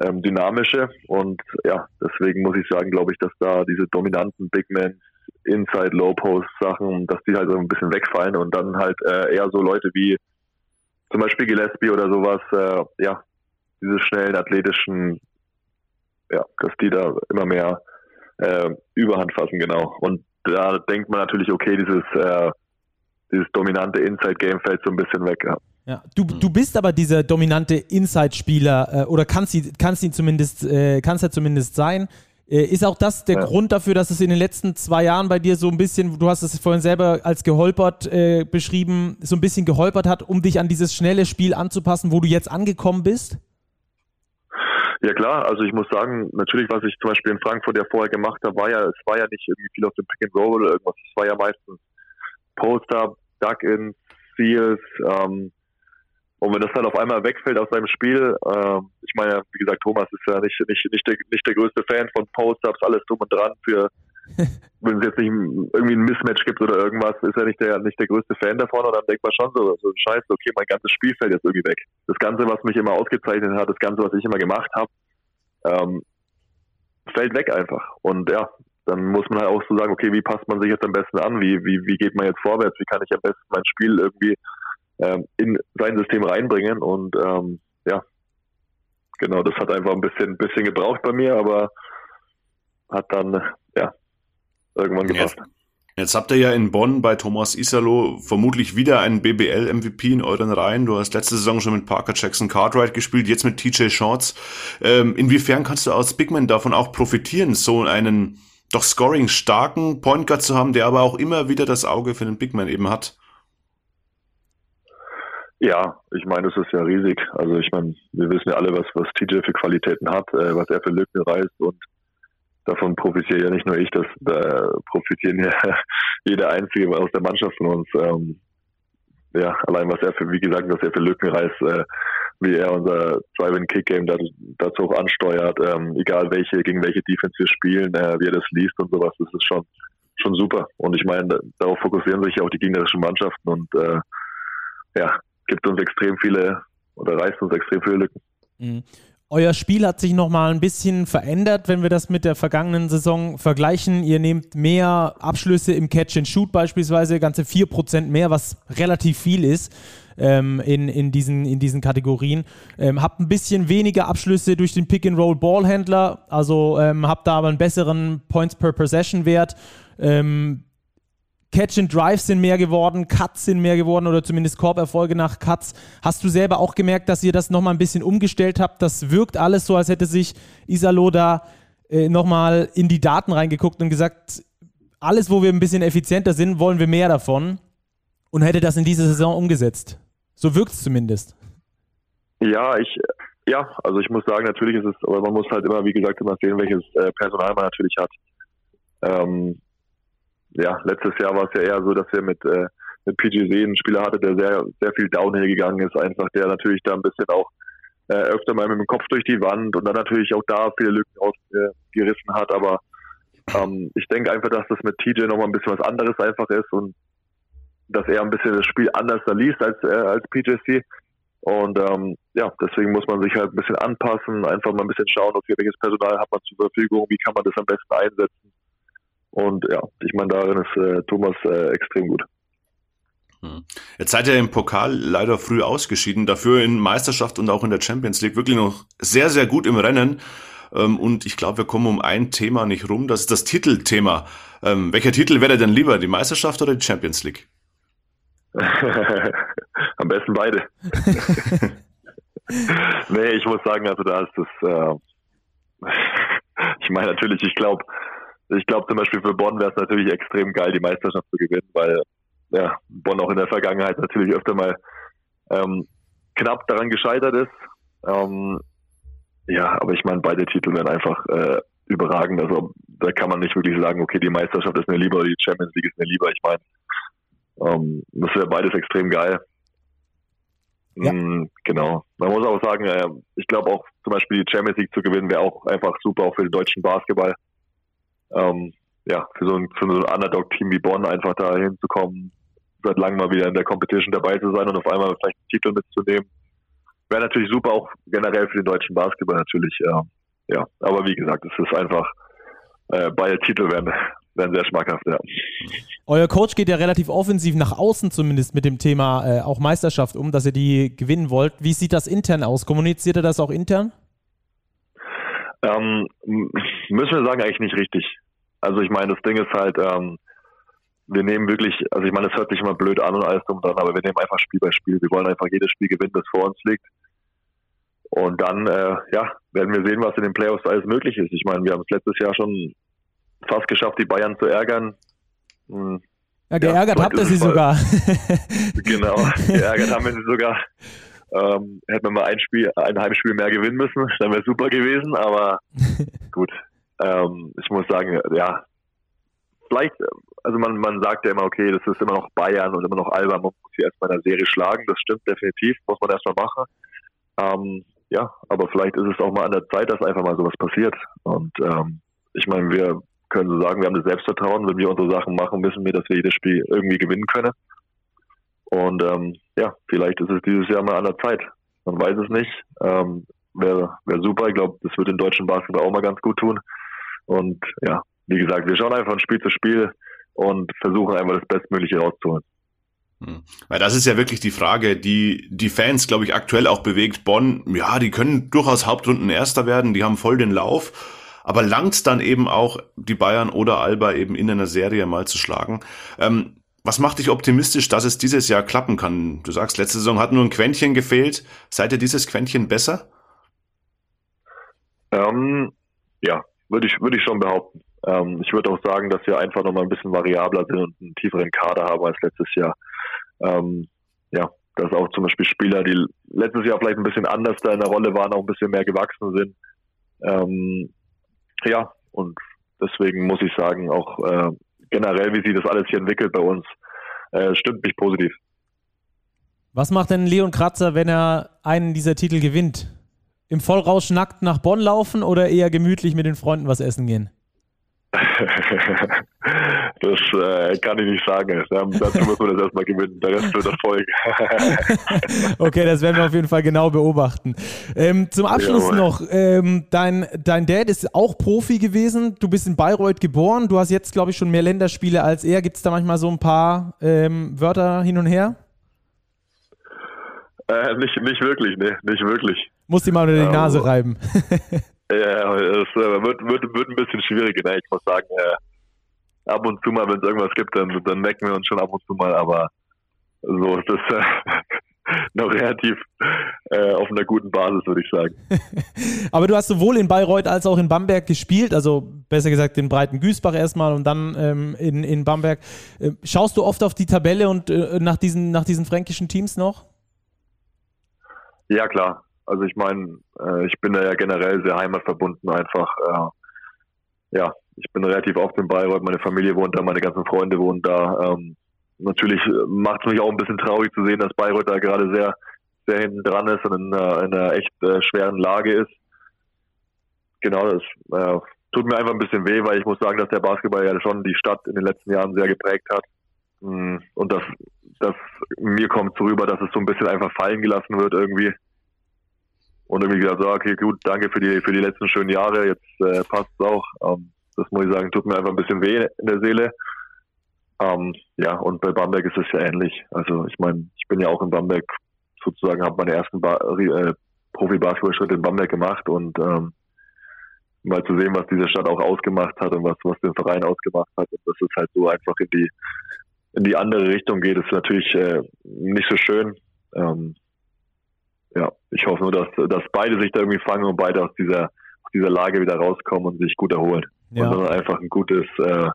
ähm, dynamische. Und ja, deswegen muss ich sagen, glaube ich, dass da diese dominanten Big Men, Inside, Low Post Sachen, dass die halt so ein bisschen wegfallen und dann halt äh, eher so Leute wie zum Beispiel Gillespie oder sowas, äh, ja, diese schnellen athletischen, ja, dass die da immer mehr äh, Überhand fassen, genau. Und da denkt man natürlich, okay, dieses, äh, dieses dominante Inside-Game fällt so ein bisschen weg. Ja. Ja, du, du bist aber dieser dominante Inside-Spieler äh, oder kannst, kannst ihn zumindest, äh, kannst er zumindest sein. Äh, ist auch das der ja. Grund dafür, dass es in den letzten zwei Jahren bei dir so ein bisschen, du hast es vorhin selber als geholpert äh, beschrieben, so ein bisschen geholpert hat, um dich an dieses schnelle Spiel anzupassen, wo du jetzt angekommen bist? Ja klar, also ich muss sagen, natürlich, was ich zum Beispiel in Frankfurt ja vorher gemacht habe, war ja, es war ja nicht irgendwie viel auf dem Pick and Roll oder irgendwas, es war ja meistens Poster, Duck-in, Seals, ähm, und wenn das dann auf einmal wegfällt aus seinem Spiel, äh, ich meine, wie gesagt, Thomas ist ja nicht, nicht, nicht, der, nicht der größte Fan von Post-Ups, alles drum und dran für, wenn es jetzt nicht irgendwie ein Mismatch gibt oder irgendwas, ist er nicht der, nicht der größte Fan davon und dann denkt man schon so, so scheiße, okay, mein ganzes Spiel fällt jetzt irgendwie weg. Das Ganze, was mich immer ausgezeichnet hat, das Ganze, was ich immer gemacht habe, ähm, fällt weg einfach. Und ja, dann muss man halt auch so sagen, okay, wie passt man sich jetzt am besten an? Wie, wie, wie geht man jetzt vorwärts? Wie kann ich am besten mein Spiel irgendwie ähm, in sein System reinbringen. Und ähm, ja, genau, das hat einfach ein bisschen, bisschen gebraucht bei mir, aber hat dann ja irgendwann gepasst. Jetzt, jetzt habt ihr ja in Bonn bei Thomas Isalo vermutlich wieder einen BBL-MVP in euren Reihen. Du hast letzte Saison schon mit Parker Jackson Cartwright gespielt, jetzt mit TJ Shorts. Ähm, inwiefern kannst du als Bigman davon auch profitieren, so einen doch scoring starken Point Guard zu haben, der aber auch immer wieder das Auge für den Bigman eben hat? Ja, ich meine, es ist ja riesig. Also ich meine, wir wissen ja alle, was, was TJ für Qualitäten hat, äh, was er für Lücken reißt und davon profitiert ja nicht nur ich, das da profitieren ja jeder Einzige aus der Mannschaft von uns. Ähm, ja, allein was er für, wie gesagt, was er für Lücken reißt, äh, wie er unser Drive-and-Kick-Game dazu auch ansteuert, ähm, egal welche, gegen welche Defense wir spielen, äh, wie er das liest und sowas, das ist schon, schon super. Und ich meine, darauf fokussieren sich ja auch die gegnerischen Mannschaften und äh, ja, gibt uns extrem viele oder reißt uns extrem viele Lücken. Mhm. Euer Spiel hat sich nochmal ein bisschen verändert, wenn wir das mit der vergangenen Saison vergleichen. Ihr nehmt mehr Abschlüsse im Catch and Shoot beispielsweise, ganze 4% mehr, was relativ viel ist ähm, in, in, diesen, in diesen Kategorien. Ähm, habt ein bisschen weniger Abschlüsse durch den Pick-and-Roll-Ballhändler, also ähm, habt da aber einen besseren Points per Possession Wert. Ähm, Catch and Drive sind mehr geworden, Cuts sind mehr geworden oder zumindest Korberfolge nach Cuts. Hast du selber auch gemerkt, dass ihr das nochmal ein bisschen umgestellt habt? Das wirkt alles so, als hätte sich Isalo da äh, nochmal in die Daten reingeguckt und gesagt, alles, wo wir ein bisschen effizienter sind, wollen wir mehr davon und hätte das in dieser Saison umgesetzt. So wirkt es zumindest. Ja, ich, ja, also ich muss sagen, natürlich ist es, aber man muss halt immer, wie gesagt, immer sehen, welches äh, Personal man natürlich hat. Ähm, ja, letztes Jahr war es ja eher so, dass wir mit, äh, mit PGC einen Spieler hatte, der sehr, sehr viel Downhill gegangen ist, einfach der natürlich da ein bisschen auch äh, öfter mal mit dem Kopf durch die Wand und dann natürlich auch da viele Lücken ausgerissen äh, hat, aber ähm, ich denke einfach, dass das mit TJ nochmal ein bisschen was anderes einfach ist und dass er ein bisschen das Spiel anders da liest als, äh, als PJC. Und ähm, ja, deswegen muss man sich halt ein bisschen anpassen, einfach mal ein bisschen schauen, okay, welches Personal hat man zur Verfügung, wie kann man das am besten einsetzen. Und ja, ich meine, darin ist äh, Thomas äh, extrem gut. Hm. Jetzt seid ihr im Pokal leider früh ausgeschieden, dafür in Meisterschaft und auch in der Champions League wirklich noch sehr, sehr gut im Rennen. Ähm, und ich glaube, wir kommen um ein Thema nicht rum, das ist das Titelthema. Ähm, welcher Titel wäre denn lieber, die Meisterschaft oder die Champions League? Am besten beide. nee, ich muss sagen, also da ist das, äh, ich meine natürlich, ich glaube, ich glaube zum Beispiel für Bonn wäre es natürlich extrem geil, die Meisterschaft zu gewinnen, weil ja, Bonn auch in der Vergangenheit natürlich öfter mal ähm, knapp daran gescheitert ist. Ähm, ja, aber ich meine, beide Titel werden einfach äh, überragend. Also da kann man nicht wirklich sagen, okay, die Meisterschaft ist mir lieber oder die Champions League ist mir lieber. Ich meine, ähm, das wäre beides extrem geil. Ja. Mm, genau. Man muss auch sagen, äh, ich glaube auch zum Beispiel die Champions League zu gewinnen wäre auch einfach super auch für den deutschen Basketball. Ähm, ja, für so ein, für so ein Underdog-Team wie Bonn einfach da hinzukommen, seit langem mal wieder in der Competition dabei zu sein und auf einmal vielleicht einen Titel mitzunehmen. Wäre natürlich super auch generell für den deutschen Basketball natürlich. Äh, ja, aber wie gesagt, es ist einfach, äh, beide Titel werden, werden sehr schmackhaft, ja. Euer Coach geht ja relativ offensiv nach außen zumindest mit dem Thema äh, auch Meisterschaft um, dass ihr die gewinnen wollt. Wie sieht das intern aus? Kommuniziert ihr das auch intern? Ähm, müssen wir sagen, eigentlich nicht richtig. Also ich meine, das Ding ist halt, ähm, wir nehmen wirklich, also ich meine, es hört sich immer blöd an und alles drum dran, aber wir nehmen einfach Spiel bei Spiel. Wir wollen einfach jedes Spiel gewinnen, das vor uns liegt. Und dann, äh, ja, werden wir sehen, was in den Playoffs alles möglich ist. Ich meine, wir haben es letztes Jahr schon fast geschafft, die Bayern zu ärgern. Hm, ja, geärgert ja, habt ihr sie sogar. genau, geärgert haben wir sie sogar. Ähm, hätten wir mal ein Spiel, ein Heimspiel mehr gewinnen müssen, dann wäre super gewesen, aber gut. Ähm, ich muss sagen, ja, vielleicht, also man, man sagt ja immer, okay, das ist immer noch Bayern und immer noch Alba, man muss sie erstmal in der Serie schlagen, das stimmt definitiv, muss man erstmal machen. Ähm, ja, aber vielleicht ist es auch mal an der Zeit, dass einfach mal sowas passiert. Und ähm, ich meine, wir können so sagen, wir haben das Selbstvertrauen, wenn wir unsere Sachen machen, wissen wir, dass wir jedes Spiel irgendwie gewinnen können. Und ähm, ja, vielleicht ist es dieses Jahr mal an der Zeit. Man weiß es nicht. Ähm, Wäre wär super. Ich glaube, das wird den deutschen Basketball auch mal ganz gut tun. Und ja, wie gesagt, wir schauen einfach von Spiel zu Spiel und versuchen einfach das Bestmögliche rauszuholen. Hm. Weil das ist ja wirklich die Frage, die die Fans, glaube ich, aktuell auch bewegt. Bonn, ja, die können durchaus Hauptrunden Erster werden, die haben voll den Lauf. Aber langt dann eben auch die Bayern oder Alba eben in einer Serie mal zu schlagen? Ähm, was macht dich optimistisch, dass es dieses Jahr klappen kann? Du sagst, letzte Saison hat nur ein Quäntchen gefehlt. Seid ihr dieses Quäntchen besser? Ähm, ja, würde ich, würde ich schon behaupten. Ähm, ich würde auch sagen, dass wir einfach noch mal ein bisschen variabler sind und einen tieferen Kader haben als letztes Jahr. Ähm, ja, dass auch zum Beispiel Spieler, die letztes Jahr vielleicht ein bisschen anders da in der Rolle waren, auch ein bisschen mehr gewachsen sind. Ähm, ja, und deswegen muss ich sagen, auch äh, generell, wie sich das alles hier entwickelt bei uns, äh, stimmt mich positiv. Was macht denn Leon Kratzer, wenn er einen dieser Titel gewinnt? Im Vollrausch nackt nach Bonn laufen oder eher gemütlich mit den Freunden was essen gehen? das äh, kann ich nicht sagen. Dazu muss man das erstmal gewinnen. Der Rest wird Erfolg. okay, das werden wir auf jeden Fall genau beobachten. Ähm, zum Abschluss ja, noch, ähm, dein, dein Dad ist auch Profi gewesen. Du bist in Bayreuth geboren. Du hast jetzt, glaube ich, schon mehr Länderspiele als er. Gibt es da manchmal so ein paar ähm, Wörter hin und her? Äh, nicht, nicht wirklich, nee, nicht wirklich. Muss die mal unter die Nase reiben. Ja, es äh, wird, wird, wird ein bisschen schwierig. Ne? Ich muss sagen, äh, ab und zu mal, wenn es irgendwas gibt, dann, dann merken wir uns schon ab und zu mal, aber so ist das äh, noch relativ äh, auf einer guten Basis, würde ich sagen. aber du hast sowohl in Bayreuth als auch in Bamberg gespielt, also besser gesagt in Breiten Güßbach erstmal und dann ähm, in, in Bamberg. Äh, schaust du oft auf die Tabelle und äh, nach, diesen, nach diesen fränkischen Teams noch? Ja, klar. Also ich meine, äh, ich bin da ja generell sehr heimatverbunden einfach. Äh, ja, ich bin relativ oft in Bayreuth, meine Familie wohnt da, meine ganzen Freunde wohnen da. Ähm, natürlich macht es mich auch ein bisschen traurig zu sehen, dass Bayreuth da gerade sehr, sehr hinten dran ist und in, äh, in einer echt äh, schweren Lage ist. Genau, das äh, tut mir einfach ein bisschen weh, weil ich muss sagen, dass der Basketball ja schon die Stadt in den letzten Jahren sehr geprägt hat. Mm, und das, das mir kommt so rüber, dass es so ein bisschen einfach fallen gelassen wird irgendwie und irgendwie gesagt, okay, gut, danke für die, für die letzten schönen Jahre, jetzt äh, passt es auch. Ähm, das muss ich sagen, tut mir einfach ein bisschen weh in der Seele. Ähm, ja, und bei Bamberg ist es ja ähnlich. Also ich meine, ich bin ja auch in Bamberg sozusagen, habe meine ersten äh, Profi-Basketball-Schritte in Bamberg gemacht und ähm, mal zu sehen, was diese Stadt auch ausgemacht hat und was, was den Verein ausgemacht hat. Und dass es halt so einfach in die, in die andere Richtung geht, ist natürlich äh, nicht so schön. Ähm, ja, ich hoffe nur, dass, dass beide sich da irgendwie fangen und beide aus dieser, aus dieser Lage wieder rauskommen und sich gut erholen. Ja. Und dann einfach ein gutes äh,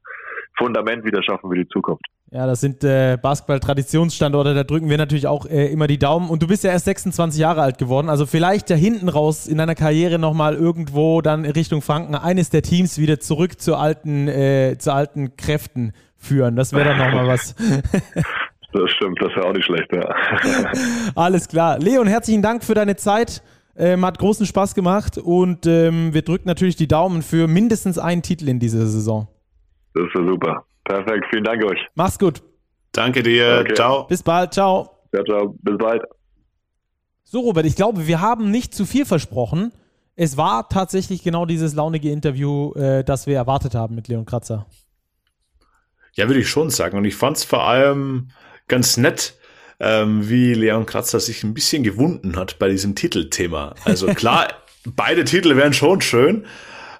Fundament wieder schaffen für die Zukunft. Ja, das sind äh, Basketball-Traditionsstandorte, da drücken wir natürlich auch äh, immer die Daumen. Und du bist ja erst 26 Jahre alt geworden, also vielleicht da hinten raus in deiner Karriere nochmal irgendwo dann Richtung Franken eines der Teams wieder zurück zu alten, äh, zu alten Kräften führen. Das wäre dann nochmal was. das stimmt, das wäre auch nicht schlecht, ja. Alles klar. Leon, herzlichen Dank für deine Zeit. Ähm, hat großen Spaß gemacht und ähm, wir drücken natürlich die Daumen für mindestens einen Titel in dieser Saison. Das ist ja super. Perfekt, vielen Dank euch. Mach's gut. Danke dir. Okay. Ciao. Bis bald. Ciao. Ciao, ciao. Bis bald. So, Robert, ich glaube, wir haben nicht zu viel versprochen. Es war tatsächlich genau dieses launige Interview, äh, das wir erwartet haben mit Leon Kratzer. Ja, würde ich schon sagen. Und ich fand es vor allem ganz nett, ähm, wie Leon Kratzer sich ein bisschen gewunden hat bei diesem Titelthema. Also klar, beide Titel wären schon schön,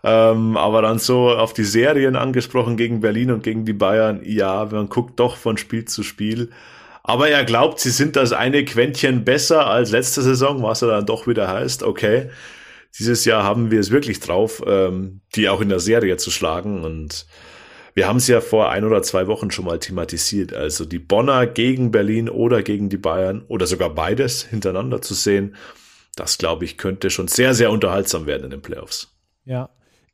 ähm, aber dann so auf die Serien angesprochen gegen Berlin und gegen die Bayern, ja, man guckt doch von Spiel zu Spiel. Aber er glaubt, sie sind das eine Quäntchen besser als letzte Saison, was er dann doch wieder heißt, okay, dieses Jahr haben wir es wirklich drauf, ähm, die auch in der Serie zu schlagen. Und wir haben es ja vor ein oder zwei Wochen schon mal thematisiert. Also die Bonner gegen Berlin oder gegen die Bayern oder sogar beides hintereinander zu sehen, das glaube ich könnte schon sehr, sehr unterhaltsam werden in den Playoffs. Ja,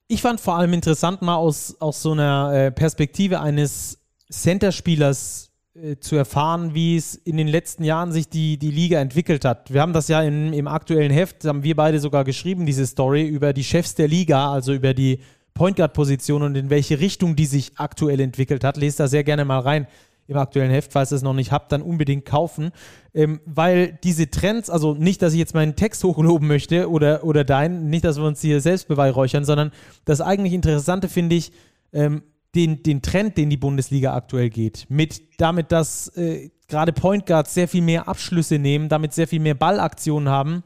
ich fand vor allem interessant, mal aus, aus so einer äh, Perspektive eines Centerspielers äh, zu erfahren, wie es in den letzten Jahren sich die, die Liga entwickelt hat. Wir haben das ja in, im aktuellen Heft, haben wir beide sogar geschrieben, diese Story über die Chefs der Liga, also über die Point Guard-Position und in welche Richtung die sich aktuell entwickelt hat. Lest da sehr gerne mal rein im aktuellen Heft. Falls ihr es noch nicht habt, dann unbedingt kaufen. Ähm, weil diese Trends, also nicht, dass ich jetzt meinen Text hochloben möchte oder, oder deinen, nicht, dass wir uns hier selbst beweihräuchern, sondern das eigentlich Interessante finde ich, ähm, den, den Trend, den die Bundesliga aktuell geht, mit damit, dass äh, gerade Point Guards sehr viel mehr Abschlüsse nehmen, damit sehr viel mehr Ballaktionen haben,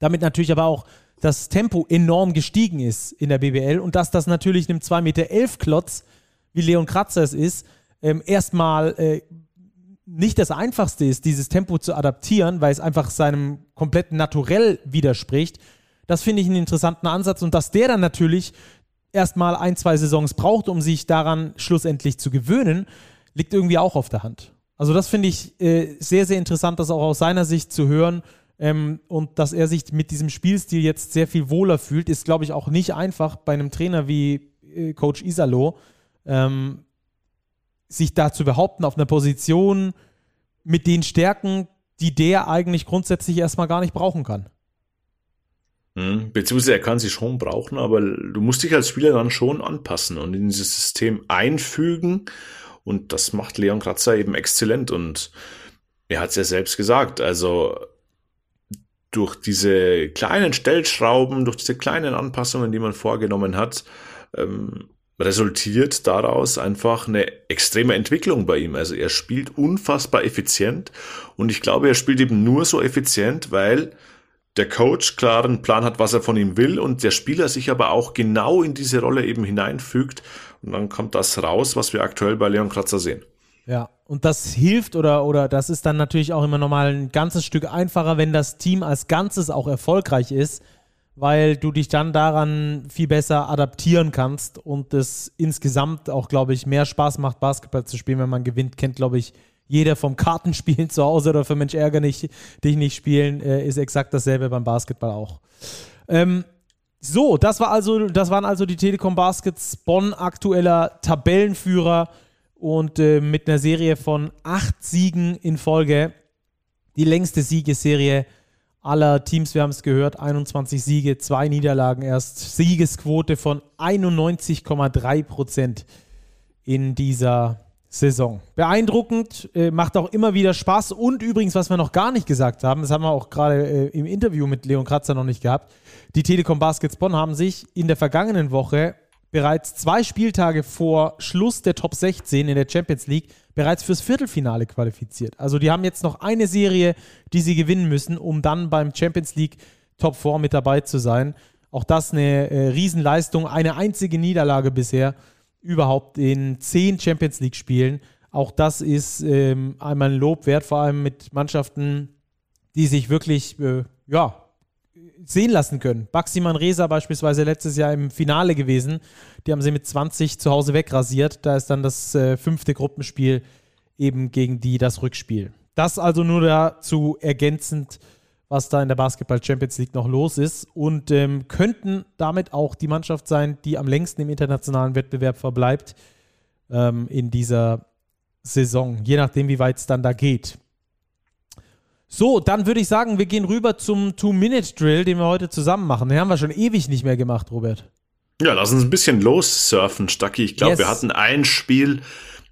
damit natürlich aber auch das Tempo enorm gestiegen ist in der BBL und dass das natürlich einem 2,11 Meter Klotz, wie Leon Kratzer es ist, ähm, erstmal äh, nicht das Einfachste ist, dieses Tempo zu adaptieren, weil es einfach seinem kompletten Naturell widerspricht. Das finde ich einen interessanten Ansatz und dass der dann natürlich erstmal ein, zwei Saisons braucht, um sich daran schlussendlich zu gewöhnen, liegt irgendwie auch auf der Hand. Also das finde ich äh, sehr, sehr interessant, das auch aus seiner Sicht zu hören. Ähm, und dass er sich mit diesem Spielstil jetzt sehr viel wohler fühlt, ist, glaube ich, auch nicht einfach bei einem Trainer wie äh, Coach Isalo. Ähm, sich da zu behaupten auf einer Position mit den Stärken, die der eigentlich grundsätzlich erstmal gar nicht brauchen kann. Hm, beziehungsweise er kann sie schon brauchen, aber du musst dich als Spieler dann schon anpassen und in dieses System einfügen. Und das macht Leon Kratzer eben exzellent. Und er hat es ja selbst gesagt. Also durch diese kleinen Stellschrauben, durch diese kleinen Anpassungen, die man vorgenommen hat, ähm, resultiert daraus einfach eine extreme Entwicklung bei ihm. Also er spielt unfassbar effizient und ich glaube, er spielt eben nur so effizient, weil der Coach klaren Plan hat, was er von ihm will und der Spieler sich aber auch genau in diese Rolle eben hineinfügt und dann kommt das raus, was wir aktuell bei Leon Kratzer sehen. Ja, und das hilft oder, oder das ist dann natürlich auch immer nochmal ein ganzes Stück einfacher, wenn das Team als Ganzes auch erfolgreich ist, weil du dich dann daran viel besser adaptieren kannst und es insgesamt auch, glaube ich, mehr Spaß macht, Basketball zu spielen, wenn man gewinnt, kennt, glaube ich, jeder vom Kartenspielen zu Hause oder für Mensch ärger nicht, dich nicht spielen, äh, ist exakt dasselbe beim Basketball auch. Ähm, so, das war also, das waren also die Telekom Baskets Bonn aktueller Tabellenführer und äh, mit einer Serie von acht Siegen in Folge. Die längste Siegesserie aller Teams, wir haben es gehört, 21 Siege, zwei Niederlagen erst. Siegesquote von 91,3 Prozent in dieser Saison. Beeindruckend, äh, macht auch immer wieder Spaß. Und übrigens, was wir noch gar nicht gesagt haben, das haben wir auch gerade äh, im Interview mit Leon Kratzer noch nicht gehabt, die Telekom Baskets Bonn haben sich in der vergangenen Woche bereits zwei Spieltage vor Schluss der Top 16 in der Champions League bereits fürs Viertelfinale qualifiziert. Also die haben jetzt noch eine Serie, die sie gewinnen müssen, um dann beim Champions League Top 4 mit dabei zu sein. Auch das eine äh, Riesenleistung, eine einzige Niederlage bisher überhaupt in zehn Champions League Spielen. Auch das ist ähm, einmal ein Lob wert, vor allem mit Mannschaften, die sich wirklich äh, ja, sehen lassen können. Baxi Manresa beispielsweise letztes Jahr im Finale gewesen. Die haben sie mit 20 zu Hause wegrasiert. Da ist dann das äh, fünfte Gruppenspiel eben gegen die das Rückspiel. Das also nur dazu ergänzend, was da in der Basketball Champions League noch los ist und ähm, könnten damit auch die Mannschaft sein, die am längsten im internationalen Wettbewerb verbleibt ähm, in dieser Saison, je nachdem, wie weit es dann da geht. So, dann würde ich sagen, wir gehen rüber zum Two-Minute-Drill, den wir heute zusammen machen. Den haben wir schon ewig nicht mehr gemacht, Robert. Ja, lass uns ein bisschen lossurfen, Stacki. Ich glaube, yes. wir hatten ein Spiel,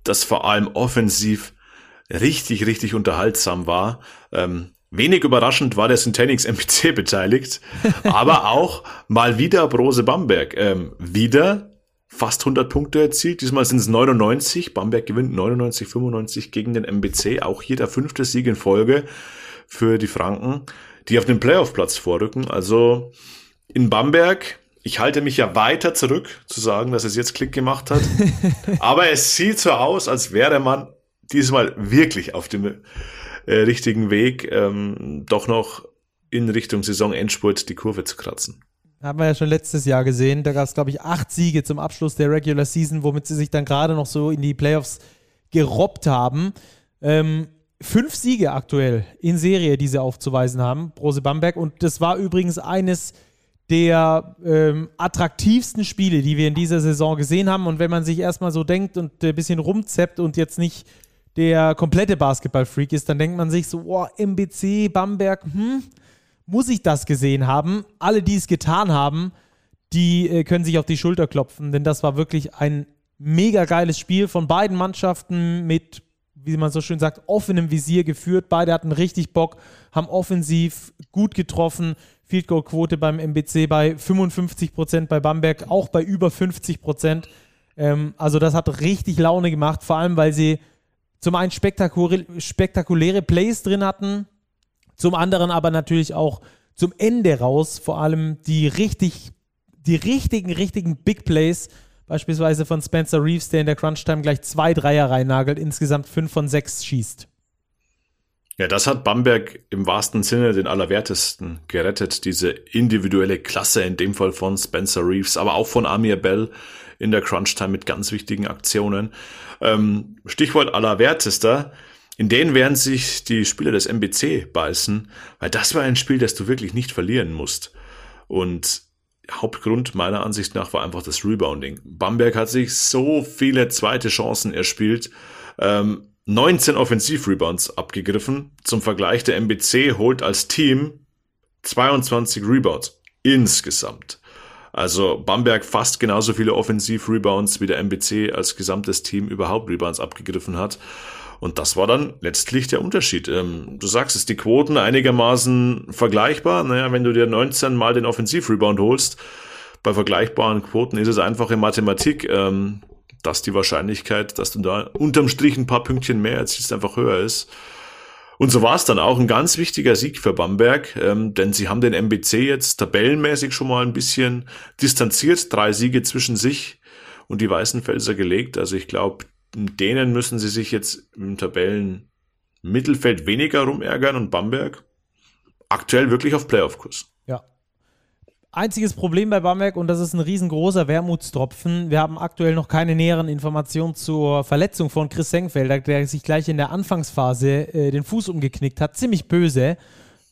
das vor allem offensiv richtig, richtig unterhaltsam war. Ähm, wenig überraschend war der Syntanix MPC beteiligt, aber auch mal wieder Brose Bamberg. Ähm, wieder fast 100 Punkte erzielt. Diesmal sind es 99. Bamberg gewinnt 99, 95 gegen den MBC. Auch hier der fünfte Sieg in Folge für die Franken, die auf den Playoff-Platz vorrücken. Also in Bamberg, ich halte mich ja weiter zurück zu sagen, dass es jetzt Klick gemacht hat. Aber es sieht so aus, als wäre man diesmal wirklich auf dem äh, richtigen Weg, ähm, doch noch in Richtung Saisonendspurt die Kurve zu kratzen. Haben wir ja schon letztes Jahr gesehen. Da gab es, glaube ich, acht Siege zum Abschluss der Regular Season, womit sie sich dann gerade noch so in die Playoffs gerobbt haben. Ähm, fünf Siege aktuell in Serie, die sie aufzuweisen haben, Brose Bamberg. Und das war übrigens eines der ähm, attraktivsten Spiele, die wir in dieser Saison gesehen haben. Und wenn man sich erstmal so denkt und ein bisschen rumzeppt und jetzt nicht der komplette Basketball-Freak ist, dann denkt man sich so, oh, MBC, Bamberg, hm, muss ich das gesehen haben? Alle, die es getan haben, die äh, können sich auf die Schulter klopfen, denn das war wirklich ein mega geiles Spiel von beiden Mannschaften mit, wie man so schön sagt, offenem Visier geführt. Beide hatten richtig Bock, haben offensiv gut getroffen. Field Goal Quote beim MBC bei 55 Prozent, bei Bamberg auch bei über 50 Prozent. Ähm, also das hat richtig Laune gemacht, vor allem weil sie zum einen spektakulä spektakuläre Plays drin hatten, zum anderen aber natürlich auch zum Ende raus vor allem die richtig, die richtigen, richtigen Big Plays, beispielsweise von Spencer Reeves, der in der Crunch-Time gleich zwei Dreier reinnagelt, insgesamt fünf von sechs schießt. Ja, das hat Bamberg im wahrsten Sinne den Allerwertesten gerettet. Diese individuelle Klasse, in dem Fall von Spencer Reeves, aber auch von Amir Bell in der Crunch-Time mit ganz wichtigen Aktionen. Ähm, Stichwort Allerwertester. In denen werden sich die Spieler des MBC beißen, weil das war ein Spiel, das du wirklich nicht verlieren musst. Und Hauptgrund meiner Ansicht nach war einfach das Rebounding. Bamberg hat sich so viele zweite Chancen erspielt. Ähm, 19 Offensiv-Rebounds abgegriffen. Zum Vergleich, der MBC holt als Team 22 Rebounds insgesamt. Also Bamberg fast genauso viele Offensiv-Rebounds wie der MBC als gesamtes Team überhaupt Rebounds abgegriffen hat. Und das war dann letztlich der Unterschied. Ähm, du sagst es, die Quoten einigermaßen vergleichbar. Naja, wenn du dir 19 mal den Offensivrebound holst, bei vergleichbaren Quoten ist es einfache Mathematik, ähm, dass die Wahrscheinlichkeit, dass du da unterm Strich ein paar Pünktchen mehr erzielst, einfach höher ist. Und so war es dann auch ein ganz wichtiger Sieg für Bamberg, ähm, denn sie haben den MBC jetzt tabellenmäßig schon mal ein bisschen distanziert, drei Siege zwischen sich und die Weißenfelser gelegt. Also ich glaube, denen müssen sie sich jetzt im Tabellenmittelfeld weniger rumärgern und Bamberg aktuell wirklich auf Playoff-Kurs. Ja. Einziges Problem bei Bamberg, und das ist ein riesengroßer Wermutstropfen, wir haben aktuell noch keine näheren Informationen zur Verletzung von Chris Senkfelder, der sich gleich in der Anfangsphase äh, den Fuß umgeknickt hat. Ziemlich böse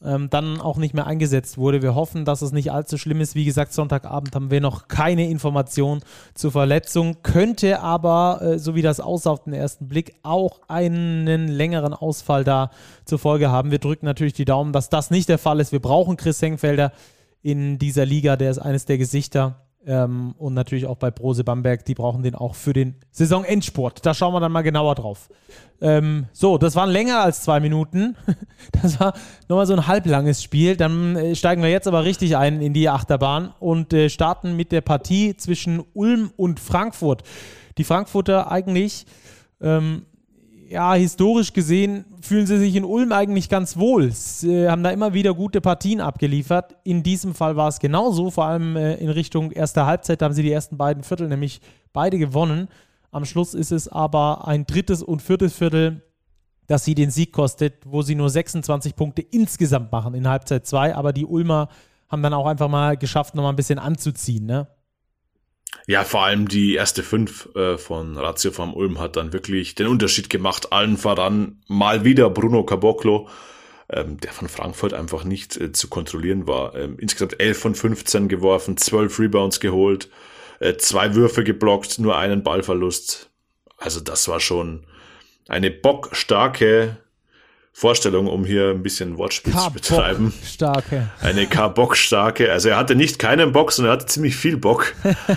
ähm, dann auch nicht mehr eingesetzt wurde. Wir hoffen, dass es nicht allzu schlimm ist. Wie gesagt, Sonntagabend haben wir noch keine Information zur Verletzung, könnte aber, äh, so wie das aussah auf den ersten Blick, auch einen längeren Ausfall da zur Folge haben. Wir drücken natürlich die Daumen, dass das nicht der Fall ist. Wir brauchen Chris Hengfelder in dieser Liga, der ist eines der Gesichter ähm, und natürlich auch bei Brose Bamberg, die brauchen den auch für den Saisonendsport. Da schauen wir dann mal genauer drauf. Ähm, so, das waren länger als zwei Minuten. Das war nochmal so ein halblanges Spiel. Dann äh, steigen wir jetzt aber richtig ein in die Achterbahn und äh, starten mit der Partie zwischen Ulm und Frankfurt. Die Frankfurter eigentlich ähm, ja, historisch gesehen fühlen sie sich in Ulm eigentlich ganz wohl. Sie haben da immer wieder gute Partien abgeliefert. In diesem Fall war es genauso, vor allem äh, in Richtung erster Halbzeit. Da haben sie die ersten beiden Viertel nämlich beide gewonnen. Am Schluss ist es aber ein drittes und viertes Viertel, das sie den Sieg kostet, wo sie nur 26 Punkte insgesamt machen in Halbzeit 2. Aber die Ulmer haben dann auch einfach mal geschafft, nochmal ein bisschen anzuziehen. Ne? Ja, vor allem die erste fünf äh, von Ratio vom Ulm hat dann wirklich den Unterschied gemacht. Allen voran mal wieder Bruno Caboclo, ähm, der von Frankfurt einfach nicht äh, zu kontrollieren war. Ähm, insgesamt 11 von 15 geworfen, 12 Rebounds geholt, äh, zwei Würfe geblockt, nur einen Ballverlust. Also das war schon eine bockstarke Vorstellung, um hier ein bisschen Wortspiel zu betreiben. Starke. Eine K-Bock-starke. Also er hatte nicht keinen Bock, sondern er hatte ziemlich viel Bock.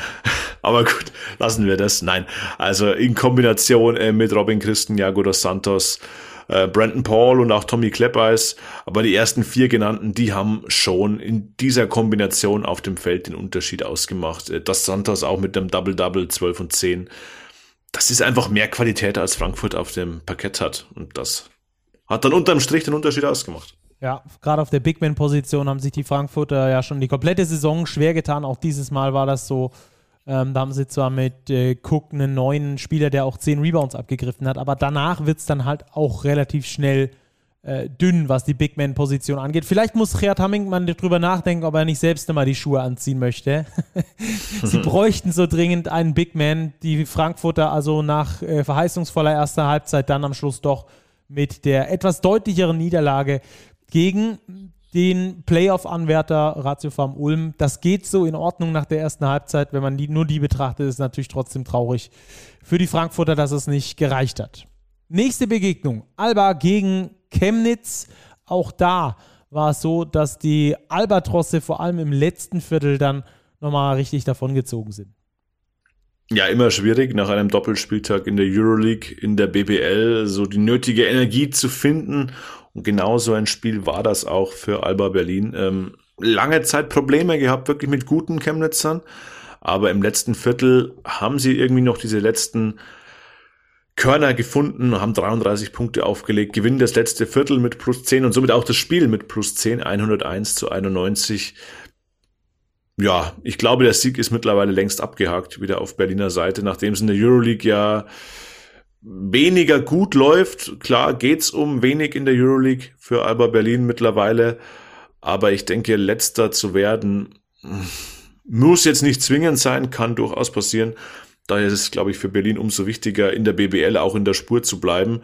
Aber gut, lassen wir das. Nein. Also in Kombination äh, mit Robin Christen, Jago dos Santos, äh, Brandon Paul und auch Tommy Kleppeis. Aber die ersten vier genannten, die haben schon in dieser Kombination auf dem Feld den Unterschied ausgemacht. Äh, dos Santos auch mit dem Double-Double 12 und 10. Das ist einfach mehr Qualität, als Frankfurt auf dem Parkett hat. Und das hat dann unterm Strich den Unterschied ausgemacht. Ja, gerade auf der Big Man-Position haben sich die Frankfurter ja schon die komplette Saison schwer getan. Auch dieses Mal war das so. Ähm, da haben sie zwar mit äh, Cook einen neuen Spieler, der auch zehn Rebounds abgegriffen hat, aber danach wird es dann halt auch relativ schnell äh, dünn, was die Big Man-Position angeht. Vielleicht muss Gerd Hamming mal drüber nachdenken, ob er nicht selbst immer die Schuhe anziehen möchte. sie bräuchten so dringend einen Big Man. Die Frankfurter also nach äh, verheißungsvoller erster Halbzeit dann am Schluss doch mit der etwas deutlicheren Niederlage gegen den Playoff-Anwärter Ratio Farm Ulm. Das geht so in Ordnung nach der ersten Halbzeit. Wenn man die, nur die betrachtet, ist es natürlich trotzdem traurig für die Frankfurter, dass es nicht gereicht hat. Nächste Begegnung. Alba gegen Chemnitz. Auch da war es so, dass die Albatrosse vor allem im letzten Viertel dann nochmal richtig davongezogen sind. Ja, immer schwierig, nach einem Doppelspieltag in der Euroleague, in der BBL, so die nötige Energie zu finden. Und genau so ein Spiel war das auch für Alba Berlin. Ähm, lange Zeit Probleme gehabt, wirklich mit guten Chemnitzern. Aber im letzten Viertel haben sie irgendwie noch diese letzten Körner gefunden, haben 33 Punkte aufgelegt, gewinnen das letzte Viertel mit plus 10 und somit auch das Spiel mit plus 10, 101 zu 91 ja, ich glaube, der Sieg ist mittlerweile längst abgehakt, wieder auf Berliner Seite, nachdem es in der Euroleague ja weniger gut läuft. Klar geht's um wenig in der Euroleague für Alba Berlin mittlerweile, aber ich denke, letzter zu werden muss jetzt nicht zwingend sein, kann durchaus passieren. Daher ist es, glaube ich, für Berlin umso wichtiger, in der BBL auch in der Spur zu bleiben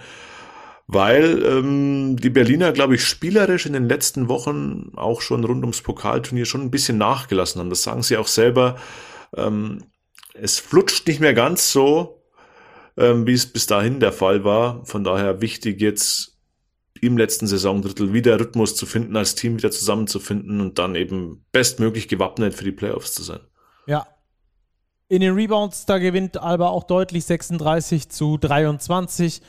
weil ähm, die Berliner, glaube ich, spielerisch in den letzten Wochen auch schon rund ums Pokalturnier schon ein bisschen nachgelassen haben. Das sagen sie auch selber. Ähm, es flutscht nicht mehr ganz so, ähm, wie es bis dahin der Fall war. Von daher wichtig jetzt im letzten Saisondrittel wieder Rhythmus zu finden, als Team wieder zusammenzufinden und dann eben bestmöglich gewappnet für die Playoffs zu sein. Ja. In den Rebounds, da gewinnt Alba auch deutlich 36 zu 23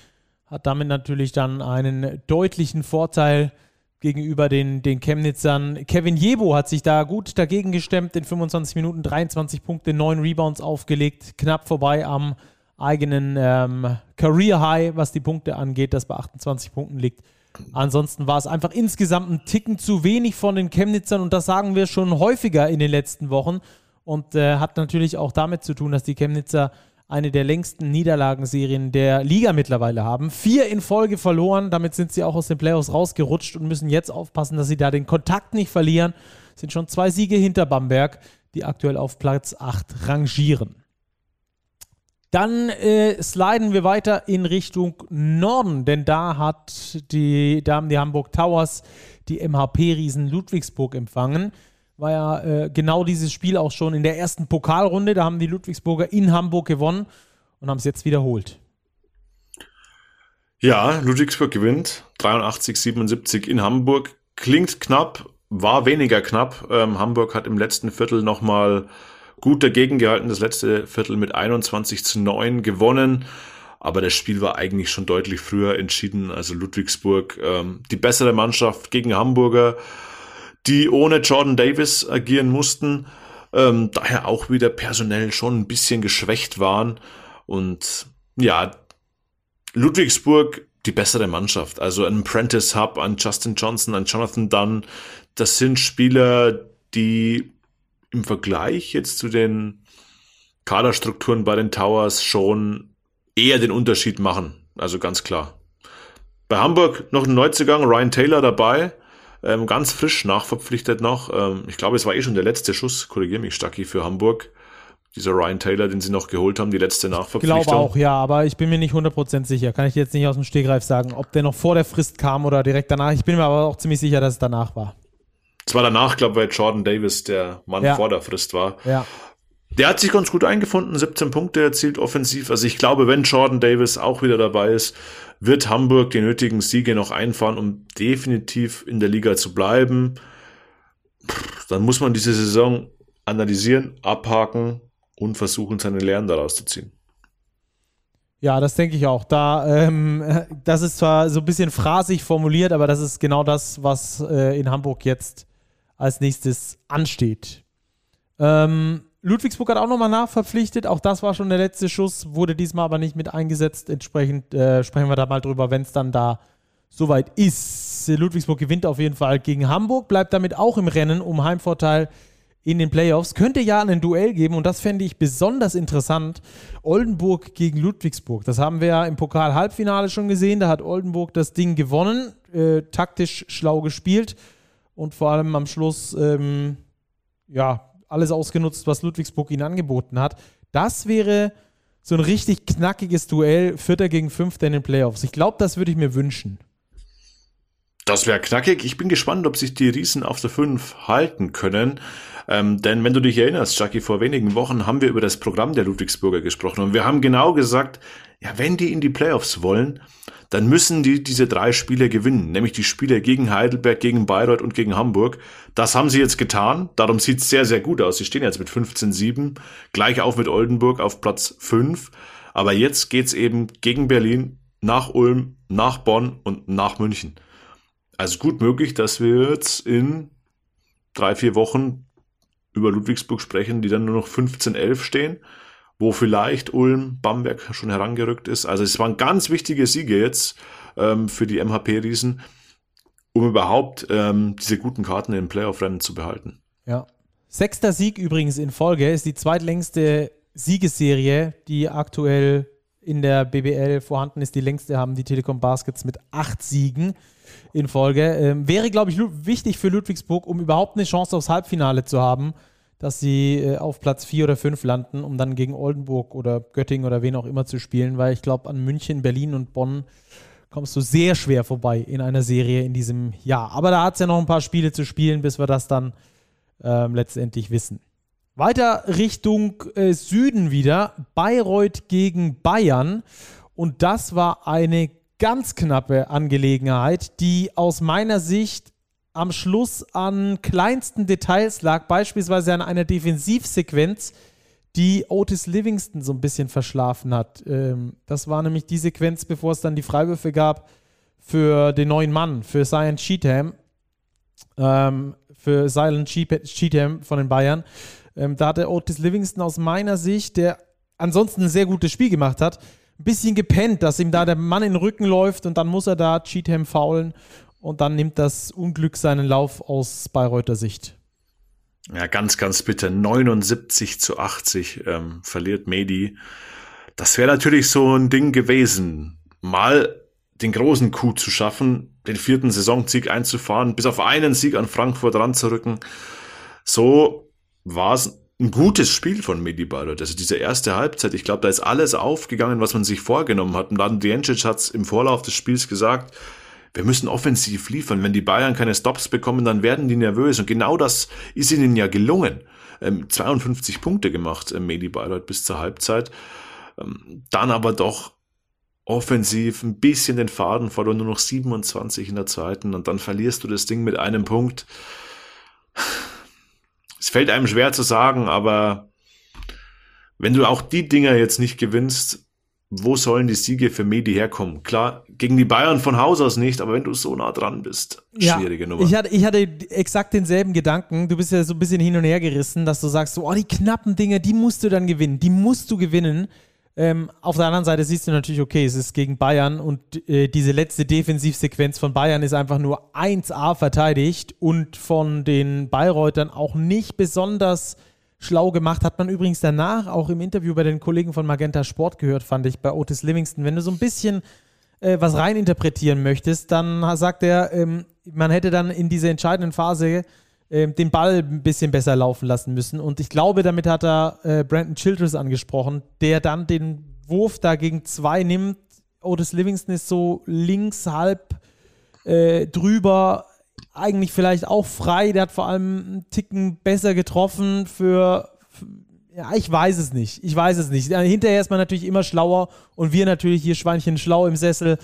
hat damit natürlich dann einen deutlichen Vorteil gegenüber den, den Chemnitzern. Kevin Jebo hat sich da gut dagegen gestemmt, in 25 Minuten 23 Punkte, 9 Rebounds aufgelegt, knapp vorbei am eigenen ähm, Career High, was die Punkte angeht, das bei 28 Punkten liegt. Ansonsten war es einfach insgesamt ein Ticken zu wenig von den Chemnitzern und das sagen wir schon häufiger in den letzten Wochen und äh, hat natürlich auch damit zu tun, dass die Chemnitzer eine der längsten Niederlagenserien der Liga mittlerweile haben. Vier in Folge verloren, damit sind sie auch aus den Playoffs rausgerutscht und müssen jetzt aufpassen, dass sie da den Kontakt nicht verlieren. Sind schon zwei Siege hinter Bamberg, die aktuell auf Platz 8 rangieren. Dann äh, sliden wir weiter in Richtung Norden, denn da hat die, da haben die Hamburg Towers die MHP-Riesen Ludwigsburg empfangen war ja äh, genau dieses Spiel auch schon in der ersten Pokalrunde. Da haben die Ludwigsburger in Hamburg gewonnen und haben es jetzt wiederholt. Ja, Ludwigsburg gewinnt 83, 77 in Hamburg. Klingt knapp, war weniger knapp. Ähm, Hamburg hat im letzten Viertel nochmal gut dagegen gehalten. Das letzte Viertel mit 21 zu 9 gewonnen. Aber das Spiel war eigentlich schon deutlich früher entschieden. Also Ludwigsburg, ähm, die bessere Mannschaft gegen Hamburger die ohne Jordan Davis agieren mussten, ähm, daher auch wieder personell schon ein bisschen geschwächt waren. Und ja, Ludwigsburg die bessere Mannschaft. Also ein Prentice Hub, ein Justin Johnson, ein Jonathan Dunn, das sind Spieler, die im Vergleich jetzt zu den Kaderstrukturen bei den Towers schon eher den Unterschied machen. Also ganz klar. Bei Hamburg noch ein Neuzugang, Ryan Taylor dabei. Ähm, ganz frisch nachverpflichtet noch. Ähm, ich glaube, es war eh schon der letzte Schuss, korrigiere mich, Stacki, für Hamburg. Dieser Ryan Taylor, den sie noch geholt haben, die letzte Nachverpflichtung. Ich glaube auch, ja, aber ich bin mir nicht 100% sicher. Kann ich jetzt nicht aus dem Stegreif sagen, ob der noch vor der Frist kam oder direkt danach. Ich bin mir aber auch ziemlich sicher, dass es danach war. Es war danach, glaube ich, weil Jordan Davis der Mann ja. vor der Frist war. Ja. Der hat sich ganz gut eingefunden, 17 Punkte erzielt offensiv. Also ich glaube, wenn Jordan Davis auch wieder dabei ist, wird Hamburg die nötigen Siege noch einfahren, um definitiv in der Liga zu bleiben. Dann muss man diese Saison analysieren, abhaken und versuchen, seine Lehren daraus zu ziehen. Ja, das denke ich auch. Da, ähm, das ist zwar so ein bisschen phrasig formuliert, aber das ist genau das, was äh, in Hamburg jetzt als nächstes ansteht. Ähm, Ludwigsburg hat auch nochmal nachverpflichtet. Auch das war schon der letzte Schuss, wurde diesmal aber nicht mit eingesetzt. Entsprechend äh, sprechen wir da mal drüber, wenn es dann da soweit ist. Ludwigsburg gewinnt auf jeden Fall gegen Hamburg, bleibt damit auch im Rennen um Heimvorteil in den Playoffs. Könnte ja ein Duell geben und das fände ich besonders interessant. Oldenburg gegen Ludwigsburg. Das haben wir ja im Pokal-Halbfinale schon gesehen. Da hat Oldenburg das Ding gewonnen, äh, taktisch schlau gespielt und vor allem am Schluss ähm, ja, alles ausgenutzt, was Ludwigsburg ihnen angeboten hat. Das wäre so ein richtig knackiges Duell, Vierter gegen Fünfter in den Playoffs. Ich glaube, das würde ich mir wünschen. Das wäre knackig. Ich bin gespannt, ob sich die Riesen auf der 5 halten können. Ähm, denn wenn du dich erinnerst, Jackie, vor wenigen Wochen haben wir über das Programm der Ludwigsburger gesprochen und wir haben genau gesagt, ja, wenn die in die Playoffs wollen, dann müssen die diese drei Spiele gewinnen, nämlich die Spiele gegen Heidelberg, gegen Bayreuth und gegen Hamburg. Das haben sie jetzt getan. Darum sieht es sehr, sehr gut aus. Sie stehen jetzt mit 15-7, gleich auf mit Oldenburg auf Platz 5. Aber jetzt geht's eben gegen Berlin, nach Ulm, nach Bonn und nach München. Also gut möglich, dass wir jetzt in drei, vier Wochen über Ludwigsburg sprechen, die dann nur noch 15-11 stehen, wo vielleicht Ulm, Bamberg schon herangerückt ist. Also es waren ganz wichtige Siege jetzt ähm, für die MHP-Riesen, um überhaupt ähm, diese guten Karten im Playoff-Rennen zu behalten. Ja. Sechster Sieg übrigens in Folge ist die zweitlängste Siegesserie, die aktuell in der BBL vorhanden ist. Die längste haben die Telekom Baskets mit acht Siegen in Folge. Ähm, wäre, glaube ich, wichtig für Ludwigsburg, um überhaupt eine Chance aufs Halbfinale zu haben, dass sie äh, auf Platz 4 oder 5 landen, um dann gegen Oldenburg oder Göttingen oder wen auch immer zu spielen, weil ich glaube, an München, Berlin und Bonn kommst du sehr schwer vorbei in einer Serie in diesem Jahr. Aber da hat es ja noch ein paar Spiele zu spielen, bis wir das dann ähm, letztendlich wissen. Weiter Richtung äh, Süden wieder. Bayreuth gegen Bayern. Und das war eine ganz knappe Angelegenheit, die aus meiner Sicht am Schluss an kleinsten Details lag, beispielsweise an einer Defensivsequenz, die Otis Livingston so ein bisschen verschlafen hat. Ähm, das war nämlich die Sequenz, bevor es dann die Freiwürfe gab für den neuen Mann, für Silent Cheatham, ähm, für Silent Cheatham von den Bayern. Ähm, da hatte Otis Livingston aus meiner Sicht, der ansonsten ein sehr gutes Spiel gemacht hat, ein bisschen gepennt, dass ihm da der Mann in den Rücken läuft und dann muss er da Cheatham faulen und dann nimmt das Unglück seinen Lauf aus Bayreuther Sicht. Ja, ganz, ganz bitter. 79 zu 80 ähm, verliert Medi. Das wäre natürlich so ein Ding gewesen, mal den großen Coup zu schaffen, den vierten Saisonsieg einzufahren, bis auf einen Sieg an Frankfurt ranzurücken. So war es ein gutes Spiel von Medi Bayreuth. Also diese erste Halbzeit, ich glaube, da ist alles aufgegangen, was man sich vorgenommen hat. Und dann Diencic hat es im Vorlauf des Spiels gesagt, wir müssen offensiv liefern. Wenn die Bayern keine Stops bekommen, dann werden die nervös. Und genau das ist ihnen ja gelungen. Ähm, 52 Punkte gemacht, äh, Medi Bayreuth bis zur Halbzeit. Ähm, dann aber doch offensiv ein bisschen den Faden verloren, nur noch 27 in der zweiten. Und dann verlierst du das Ding mit einem Punkt es fällt einem schwer zu sagen, aber wenn du auch die Dinger jetzt nicht gewinnst, wo sollen die Siege für Medi herkommen? Klar, gegen die Bayern von Haus aus nicht, aber wenn du so nah dran bist, schwierige ja, Nummer. Ich hatte, ich hatte exakt denselben Gedanken. Du bist ja so ein bisschen hin und her gerissen, dass du sagst, so, oh, die knappen Dinge, die musst du dann gewinnen. Die musst du gewinnen. Ähm, auf der anderen Seite siehst du natürlich, okay, es ist gegen Bayern und äh, diese letzte Defensivsequenz von Bayern ist einfach nur 1A verteidigt und von den Bayreutern auch nicht besonders schlau gemacht. Hat man übrigens danach auch im Interview bei den Kollegen von Magenta Sport gehört, fand ich, bei Otis Livingston. Wenn du so ein bisschen äh, was reininterpretieren möchtest, dann sagt er, ähm, man hätte dann in dieser entscheidenden Phase äh, den Ball ein bisschen besser laufen lassen müssen. Und ich glaube, damit hat er äh, Brandon Childress angesprochen, der dann den Wurf da gegen zwei nimmt. Otis Livingston ist so links halb äh, drüber, eigentlich vielleicht auch frei. Der hat vor allem einen Ticken besser getroffen für, für ja, ich weiß es nicht. Ich weiß es nicht. Hinterher ist man natürlich immer schlauer und wir natürlich hier Schweinchen schlau im Sessel,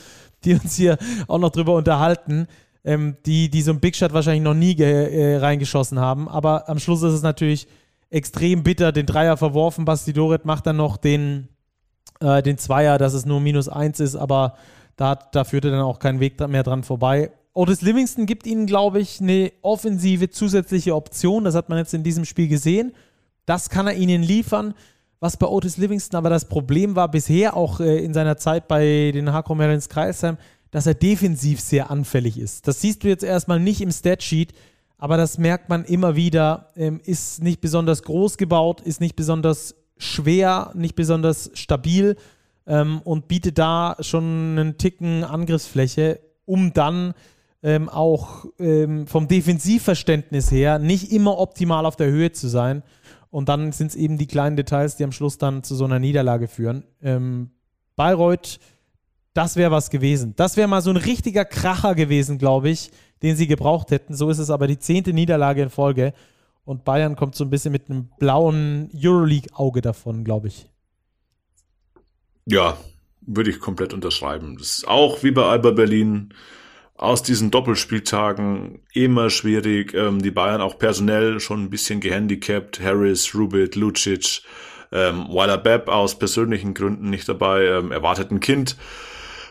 die uns hier auch noch drüber unterhalten, ähm, die, die so ein Big Shot wahrscheinlich noch nie äh, reingeschossen haben. Aber am Schluss ist es natürlich extrem bitter, den Dreier verworfen. Basti Doret macht dann noch den, äh, den Zweier, dass es nur minus eins ist, aber da, da führte dann auch kein Weg mehr dran vorbei. Otis Livingston gibt ihnen, glaube ich, eine offensive zusätzliche Option. Das hat man jetzt in diesem Spiel gesehen. Das kann er ihnen liefern. Was bei Otis Livingston aber das Problem war bisher auch äh, in seiner Zeit bei den Hakro Merlins Kreisheim, dass er defensiv sehr anfällig ist. Das siehst du jetzt erstmal nicht im Statsheet, aber das merkt man immer wieder. Ähm, ist nicht besonders groß gebaut, ist nicht besonders schwer, nicht besonders stabil ähm, und bietet da schon einen Ticken Angriffsfläche, um dann ähm, auch ähm, vom Defensivverständnis her nicht immer optimal auf der Höhe zu sein. Und dann sind es eben die kleinen Details, die am Schluss dann zu so einer Niederlage führen. Ähm, Bayreuth, das wäre was gewesen. Das wäre mal so ein richtiger Kracher gewesen, glaube ich, den sie gebraucht hätten. So ist es aber die zehnte Niederlage in Folge. Und Bayern kommt so ein bisschen mit einem blauen Euroleague-Auge davon, glaube ich. Ja, würde ich komplett unterschreiben. Das ist auch wie bei Alba Berlin aus diesen Doppelspieltagen immer schwierig. Ähm, die Bayern auch personell schon ein bisschen gehandicapt. Harris, Rubit, Lucic, ähm, Weiler Bepp aus persönlichen Gründen nicht dabei. Ähm, erwartet ein Kind,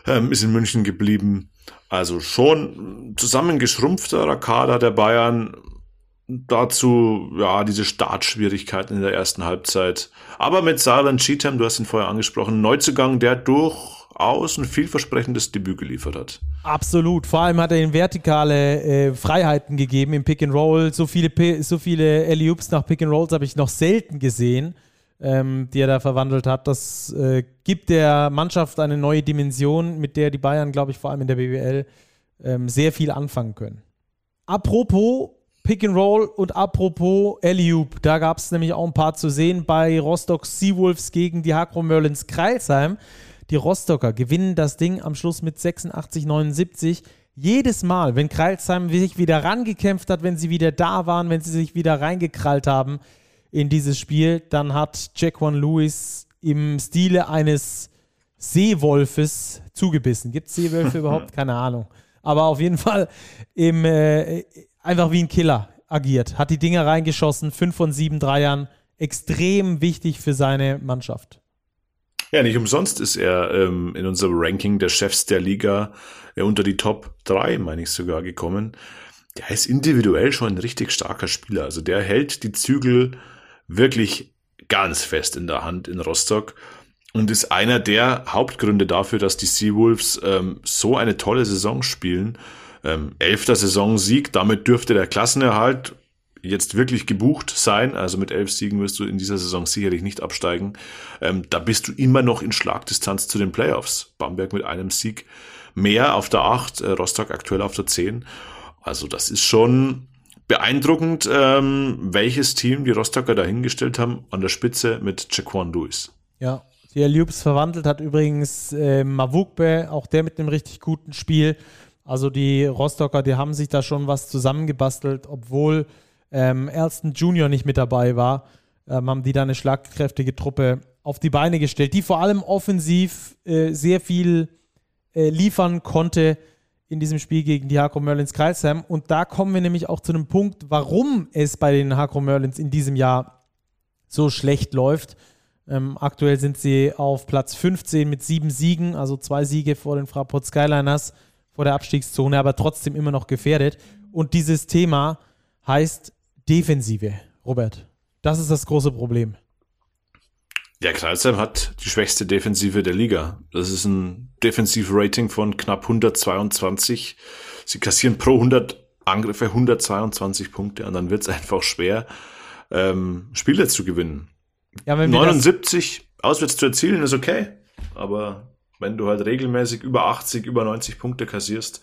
ähm, ist in München geblieben. Also schon zusammengeschrumpfterer Kader der Bayern. Dazu, ja, diese Startschwierigkeiten in der ersten Halbzeit. Aber mit Silent Cheatham, du hast ihn vorher angesprochen, Neuzugang, der durch aus ein vielversprechendes Debüt geliefert hat. Absolut. Vor allem hat er ihm vertikale äh, Freiheiten gegeben im Pick and Roll. So viele, P so viele alley nach Pick and Rolls habe ich noch selten gesehen, ähm, die er da verwandelt hat. Das äh, gibt der Mannschaft eine neue Dimension, mit der die Bayern, glaube ich, vor allem in der BWL ähm, sehr viel anfangen können. Apropos Pick and Roll und apropos alley da gab es nämlich auch ein paar zu sehen bei Rostock Seawolves gegen die Hakro Merlins Kreilsheim. Die Rostocker gewinnen das Ding am Schluss mit 86, 79. Jedes Mal, wenn Kreilsheim sich wieder rangekämpft hat, wenn sie wieder da waren, wenn sie sich wieder reingekrallt haben in dieses Spiel, dann hat Jaquan Lewis im Stile eines Seewolfes zugebissen. Gibt es Seewölfe überhaupt? Keine Ahnung. Aber auf jeden Fall im, äh, einfach wie ein Killer agiert. Hat die Dinger reingeschossen, 5 von 7 Dreiern. Extrem wichtig für seine Mannschaft. Ja, nicht umsonst ist er ähm, in unserem Ranking der Chefs der Liga äh, unter die Top 3, meine ich sogar, gekommen. Der ist individuell schon ein richtig starker Spieler. Also der hält die Zügel wirklich ganz fest in der Hand in Rostock und ist einer der Hauptgründe dafür, dass die Seawolves ähm, so eine tolle Saison spielen. Ähm, elfter Saisonsieg, damit dürfte der Klassenerhalt jetzt wirklich gebucht sein, also mit elf Siegen wirst du in dieser Saison sicherlich nicht absteigen, ähm, da bist du immer noch in Schlagdistanz zu den Playoffs. Bamberg mit einem Sieg mehr auf der 8, äh, Rostock aktuell auf der 10. Also das ist schon beeindruckend, ähm, welches Team die Rostocker dahingestellt haben an der Spitze mit Jaquan Lewis. Ja, die Lubes verwandelt hat übrigens äh, Mavukbe, auch der mit einem richtig guten Spiel. Also die Rostocker, die haben sich da schon was zusammengebastelt, obwohl ähm, Elston Junior nicht mit dabei war, ähm, haben die da eine schlagkräftige Truppe auf die Beine gestellt, die vor allem offensiv äh, sehr viel äh, liefern konnte in diesem Spiel gegen die Hakro Merlins Kreisheim. Und da kommen wir nämlich auch zu einem Punkt, warum es bei den Hakro Merlins in diesem Jahr so schlecht läuft. Ähm, aktuell sind sie auf Platz 15 mit sieben Siegen, also zwei Siege vor den Fraport Skyliners, vor der Abstiegszone, aber trotzdem immer noch gefährdet. Und dieses Thema heißt Defensive, Robert. Das ist das große Problem. Ja, Kreisheim hat die schwächste Defensive der Liga. Das ist ein Defensiv-Rating von knapp 122. Sie kassieren pro 100 Angriffe 122 Punkte und dann wird es einfach schwer, ähm, Spiele zu gewinnen. Ja, 79 auswärts zu erzielen ist okay, aber wenn du halt regelmäßig über 80, über 90 Punkte kassierst,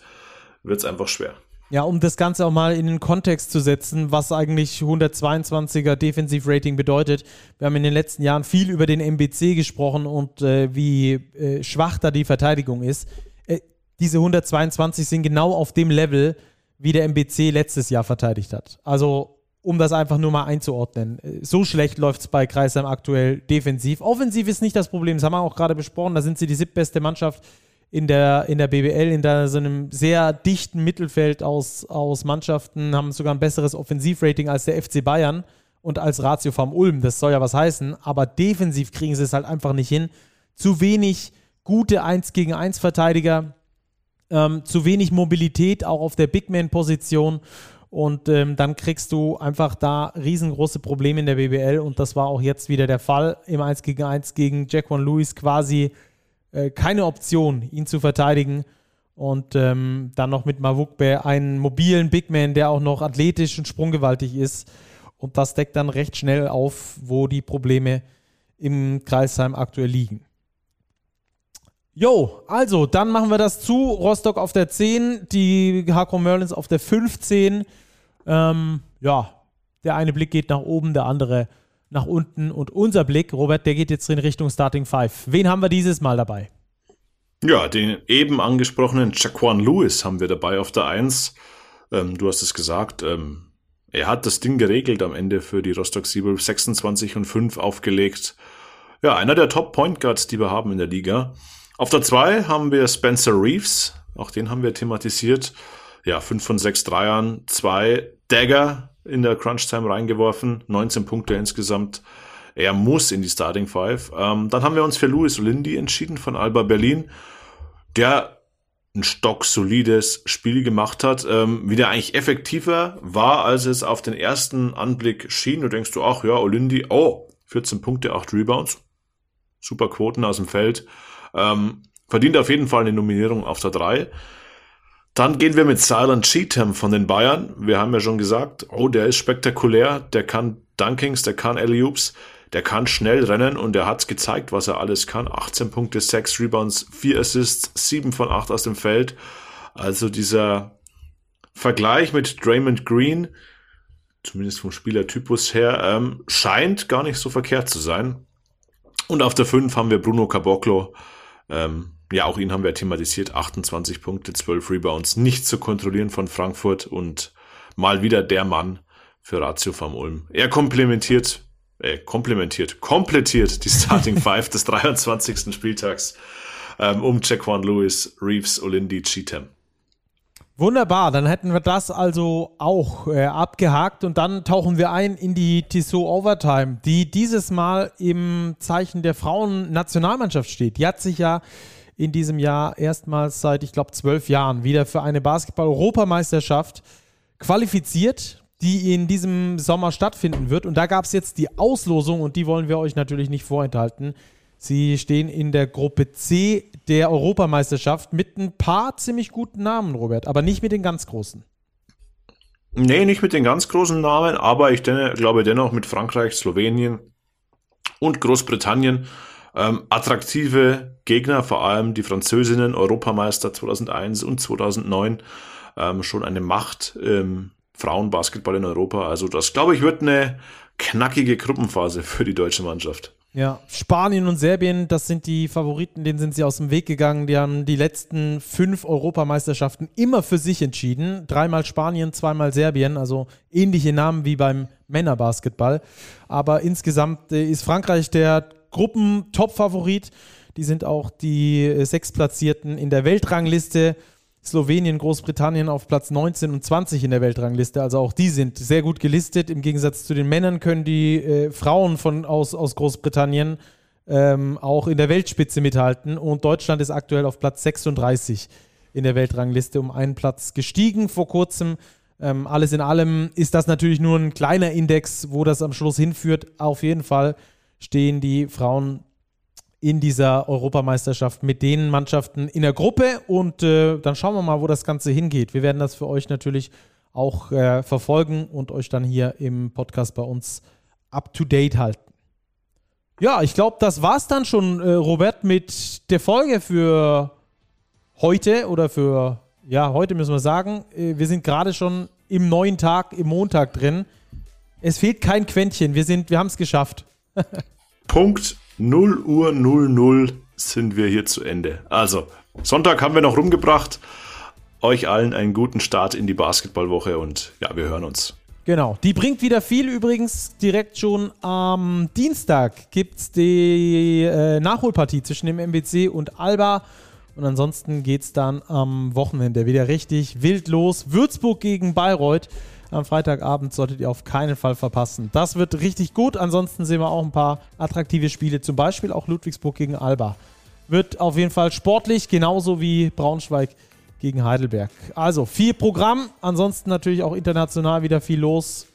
wird es einfach schwer. Ja, um das Ganze auch mal in den Kontext zu setzen, was eigentlich 122er Defensivrating bedeutet. Wir haben in den letzten Jahren viel über den MBC gesprochen und äh, wie äh, schwach da die Verteidigung ist. Äh, diese 122 sind genau auf dem Level, wie der MBC letztes Jahr verteidigt hat. Also, um das einfach nur mal einzuordnen. Äh, so schlecht läuft es bei Kreisheim aktuell defensiv. Offensiv ist nicht das Problem, das haben wir auch gerade besprochen. Da sind sie die siebtbeste Mannschaft in der, in der BBL, in der, so einem sehr dichten Mittelfeld aus, aus Mannschaften, haben sogar ein besseres Offensivrating als der FC Bayern und als Ratio vom Ulm. Das soll ja was heißen, aber defensiv kriegen sie es halt einfach nicht hin. Zu wenig gute 1 gegen 1 Verteidiger, ähm, zu wenig Mobilität auch auf der Big Man-Position. Und ähm, dann kriegst du einfach da riesengroße Probleme in der BBL. Und das war auch jetzt wieder der Fall im 1 gegen 1 gegen Jaquan Lewis quasi äh, keine Option, ihn zu verteidigen. Und ähm, dann noch mit Mavukbe einen mobilen Big Man, der auch noch athletisch und sprunggewaltig ist. Und das deckt dann recht schnell auf, wo die Probleme im Kreisheim aktuell liegen. Jo, also, dann machen wir das zu. Rostock auf der 10, die Hakro Merlins auf der 15. Ähm, ja, der eine Blick geht nach oben, der andere nach unten. Und unser Blick, Robert, der geht jetzt in Richtung Starting Five. Wen haben wir dieses Mal dabei? Ja, den eben angesprochenen Jaquan Lewis haben wir dabei auf der 1. Ähm, du hast es gesagt, ähm, er hat das Ding geregelt am Ende für die Rostock Siebel 26 und 5 aufgelegt. Ja, einer der Top Point Guards, die wir haben in der Liga. Auf der 2 haben wir Spencer Reeves, auch den haben wir thematisiert. Ja, 5 von 6 Dreiern, 2 Dagger, in der Crunch-Time reingeworfen, 19 Punkte insgesamt. Er muss in die Starting Five. Ähm, dann haben wir uns für Louis Lindy entschieden von Alba Berlin, der ein stocksolides Spiel gemacht hat, ähm, wieder eigentlich effektiver war, als es auf den ersten Anblick schien. Du denkst du, ach ja, Olindi, oh, 14 Punkte, 8 Rebounds. Super Quoten aus dem Feld. Ähm, verdient auf jeden Fall eine Nominierung auf der 3. Dann gehen wir mit Silent Cheatham von den Bayern. Wir haben ja schon gesagt, oh, der ist spektakulär, der kann Dunkings, der kann Alley-Oops, der kann schnell rennen und er hat's gezeigt, was er alles kann. 18 Punkte, 6 Rebounds, 4 Assists, 7 von 8 aus dem Feld. Also dieser Vergleich mit Draymond Green, zumindest vom Spielertypus her, ähm, scheint gar nicht so verkehrt zu sein. Und auf der 5 haben wir Bruno Caboclo, ähm, ja, auch ihn haben wir thematisiert. 28 Punkte, 12 Rebounds, nicht zu kontrollieren von Frankfurt und mal wieder der Mann für Ratio vom Ulm. Er komplementiert, äh, komplementiert, komplettiert die Starting Five des 23. Spieltags ähm, um Jaquan Lewis, Reeves, Olindi, Cheatham. Wunderbar, dann hätten wir das also auch äh, abgehakt und dann tauchen wir ein in die Tissot Overtime, die dieses Mal im Zeichen der Frauen-Nationalmannschaft steht. Die hat sich ja in diesem Jahr erstmals seit, ich glaube, zwölf Jahren wieder für eine Basketball-Europameisterschaft qualifiziert, die in diesem Sommer stattfinden wird. Und da gab es jetzt die Auslosung und die wollen wir euch natürlich nicht vorenthalten. Sie stehen in der Gruppe C der Europameisterschaft mit ein paar ziemlich guten Namen, Robert, aber nicht mit den ganz großen. Nee, nicht mit den ganz großen Namen, aber ich denke, glaube dennoch mit Frankreich, Slowenien und Großbritannien ähm, attraktive Gegner, vor allem die Französinnen, Europameister 2001 und 2009, ähm, schon eine Macht im Frauenbasketball in Europa. Also das, glaube ich, wird eine knackige Gruppenphase für die deutsche Mannschaft. Ja, Spanien und Serbien, das sind die Favoriten, denen sind sie aus dem Weg gegangen. Die haben die letzten fünf Europameisterschaften immer für sich entschieden. Dreimal Spanien, zweimal Serbien, also ähnliche Namen wie beim Männerbasketball. Aber insgesamt äh, ist Frankreich der Gruppen-Top-Favorit. Die sind auch die äh, Sechstplatzierten in der Weltrangliste. Slowenien, Großbritannien auf Platz 19 und 20 in der Weltrangliste. Also auch die sind sehr gut gelistet. Im Gegensatz zu den Männern können die äh, Frauen von, aus, aus Großbritannien ähm, auch in der Weltspitze mithalten. Und Deutschland ist aktuell auf Platz 36 in der Weltrangliste, um einen Platz gestiegen vor kurzem. Ähm, alles in allem ist das natürlich nur ein kleiner Index, wo das am Schluss hinführt. Auf jeden Fall stehen die Frauen in dieser Europameisterschaft mit den Mannschaften in der Gruppe und äh, dann schauen wir mal, wo das Ganze hingeht. Wir werden das für euch natürlich auch äh, verfolgen und euch dann hier im Podcast bei uns up to date halten. Ja, ich glaube, das war es dann schon, äh, Robert, mit der Folge für heute oder für ja, heute müssen wir sagen, äh, wir sind gerade schon im neuen Tag, im Montag drin. Es fehlt kein Quäntchen. Wir, wir haben es geschafft. Punkt 0 Uhr 00 sind wir hier zu Ende. Also, Sonntag haben wir noch rumgebracht. Euch allen einen guten Start in die Basketballwoche und ja, wir hören uns. Genau, die bringt wieder viel übrigens. Direkt schon am Dienstag gibt es die äh, Nachholpartie zwischen dem MBC und Alba. Und ansonsten geht es dann am Wochenende wieder richtig wild los. Würzburg gegen Bayreuth. Am Freitagabend solltet ihr auf keinen Fall verpassen. Das wird richtig gut. Ansonsten sehen wir auch ein paar attraktive Spiele, zum Beispiel auch Ludwigsburg gegen Alba. Wird auf jeden Fall sportlich, genauso wie Braunschweig gegen Heidelberg. Also viel Programm, ansonsten natürlich auch international wieder viel los.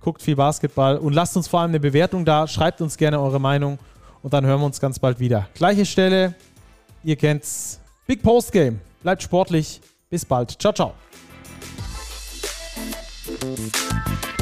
Guckt viel Basketball und lasst uns vor allem eine Bewertung da. Schreibt uns gerne eure Meinung und dann hören wir uns ganz bald wieder. Gleiche Stelle, ihr kennt's. Big Post Game. Bleibt sportlich. Bis bald. Ciao, ciao. Thank you.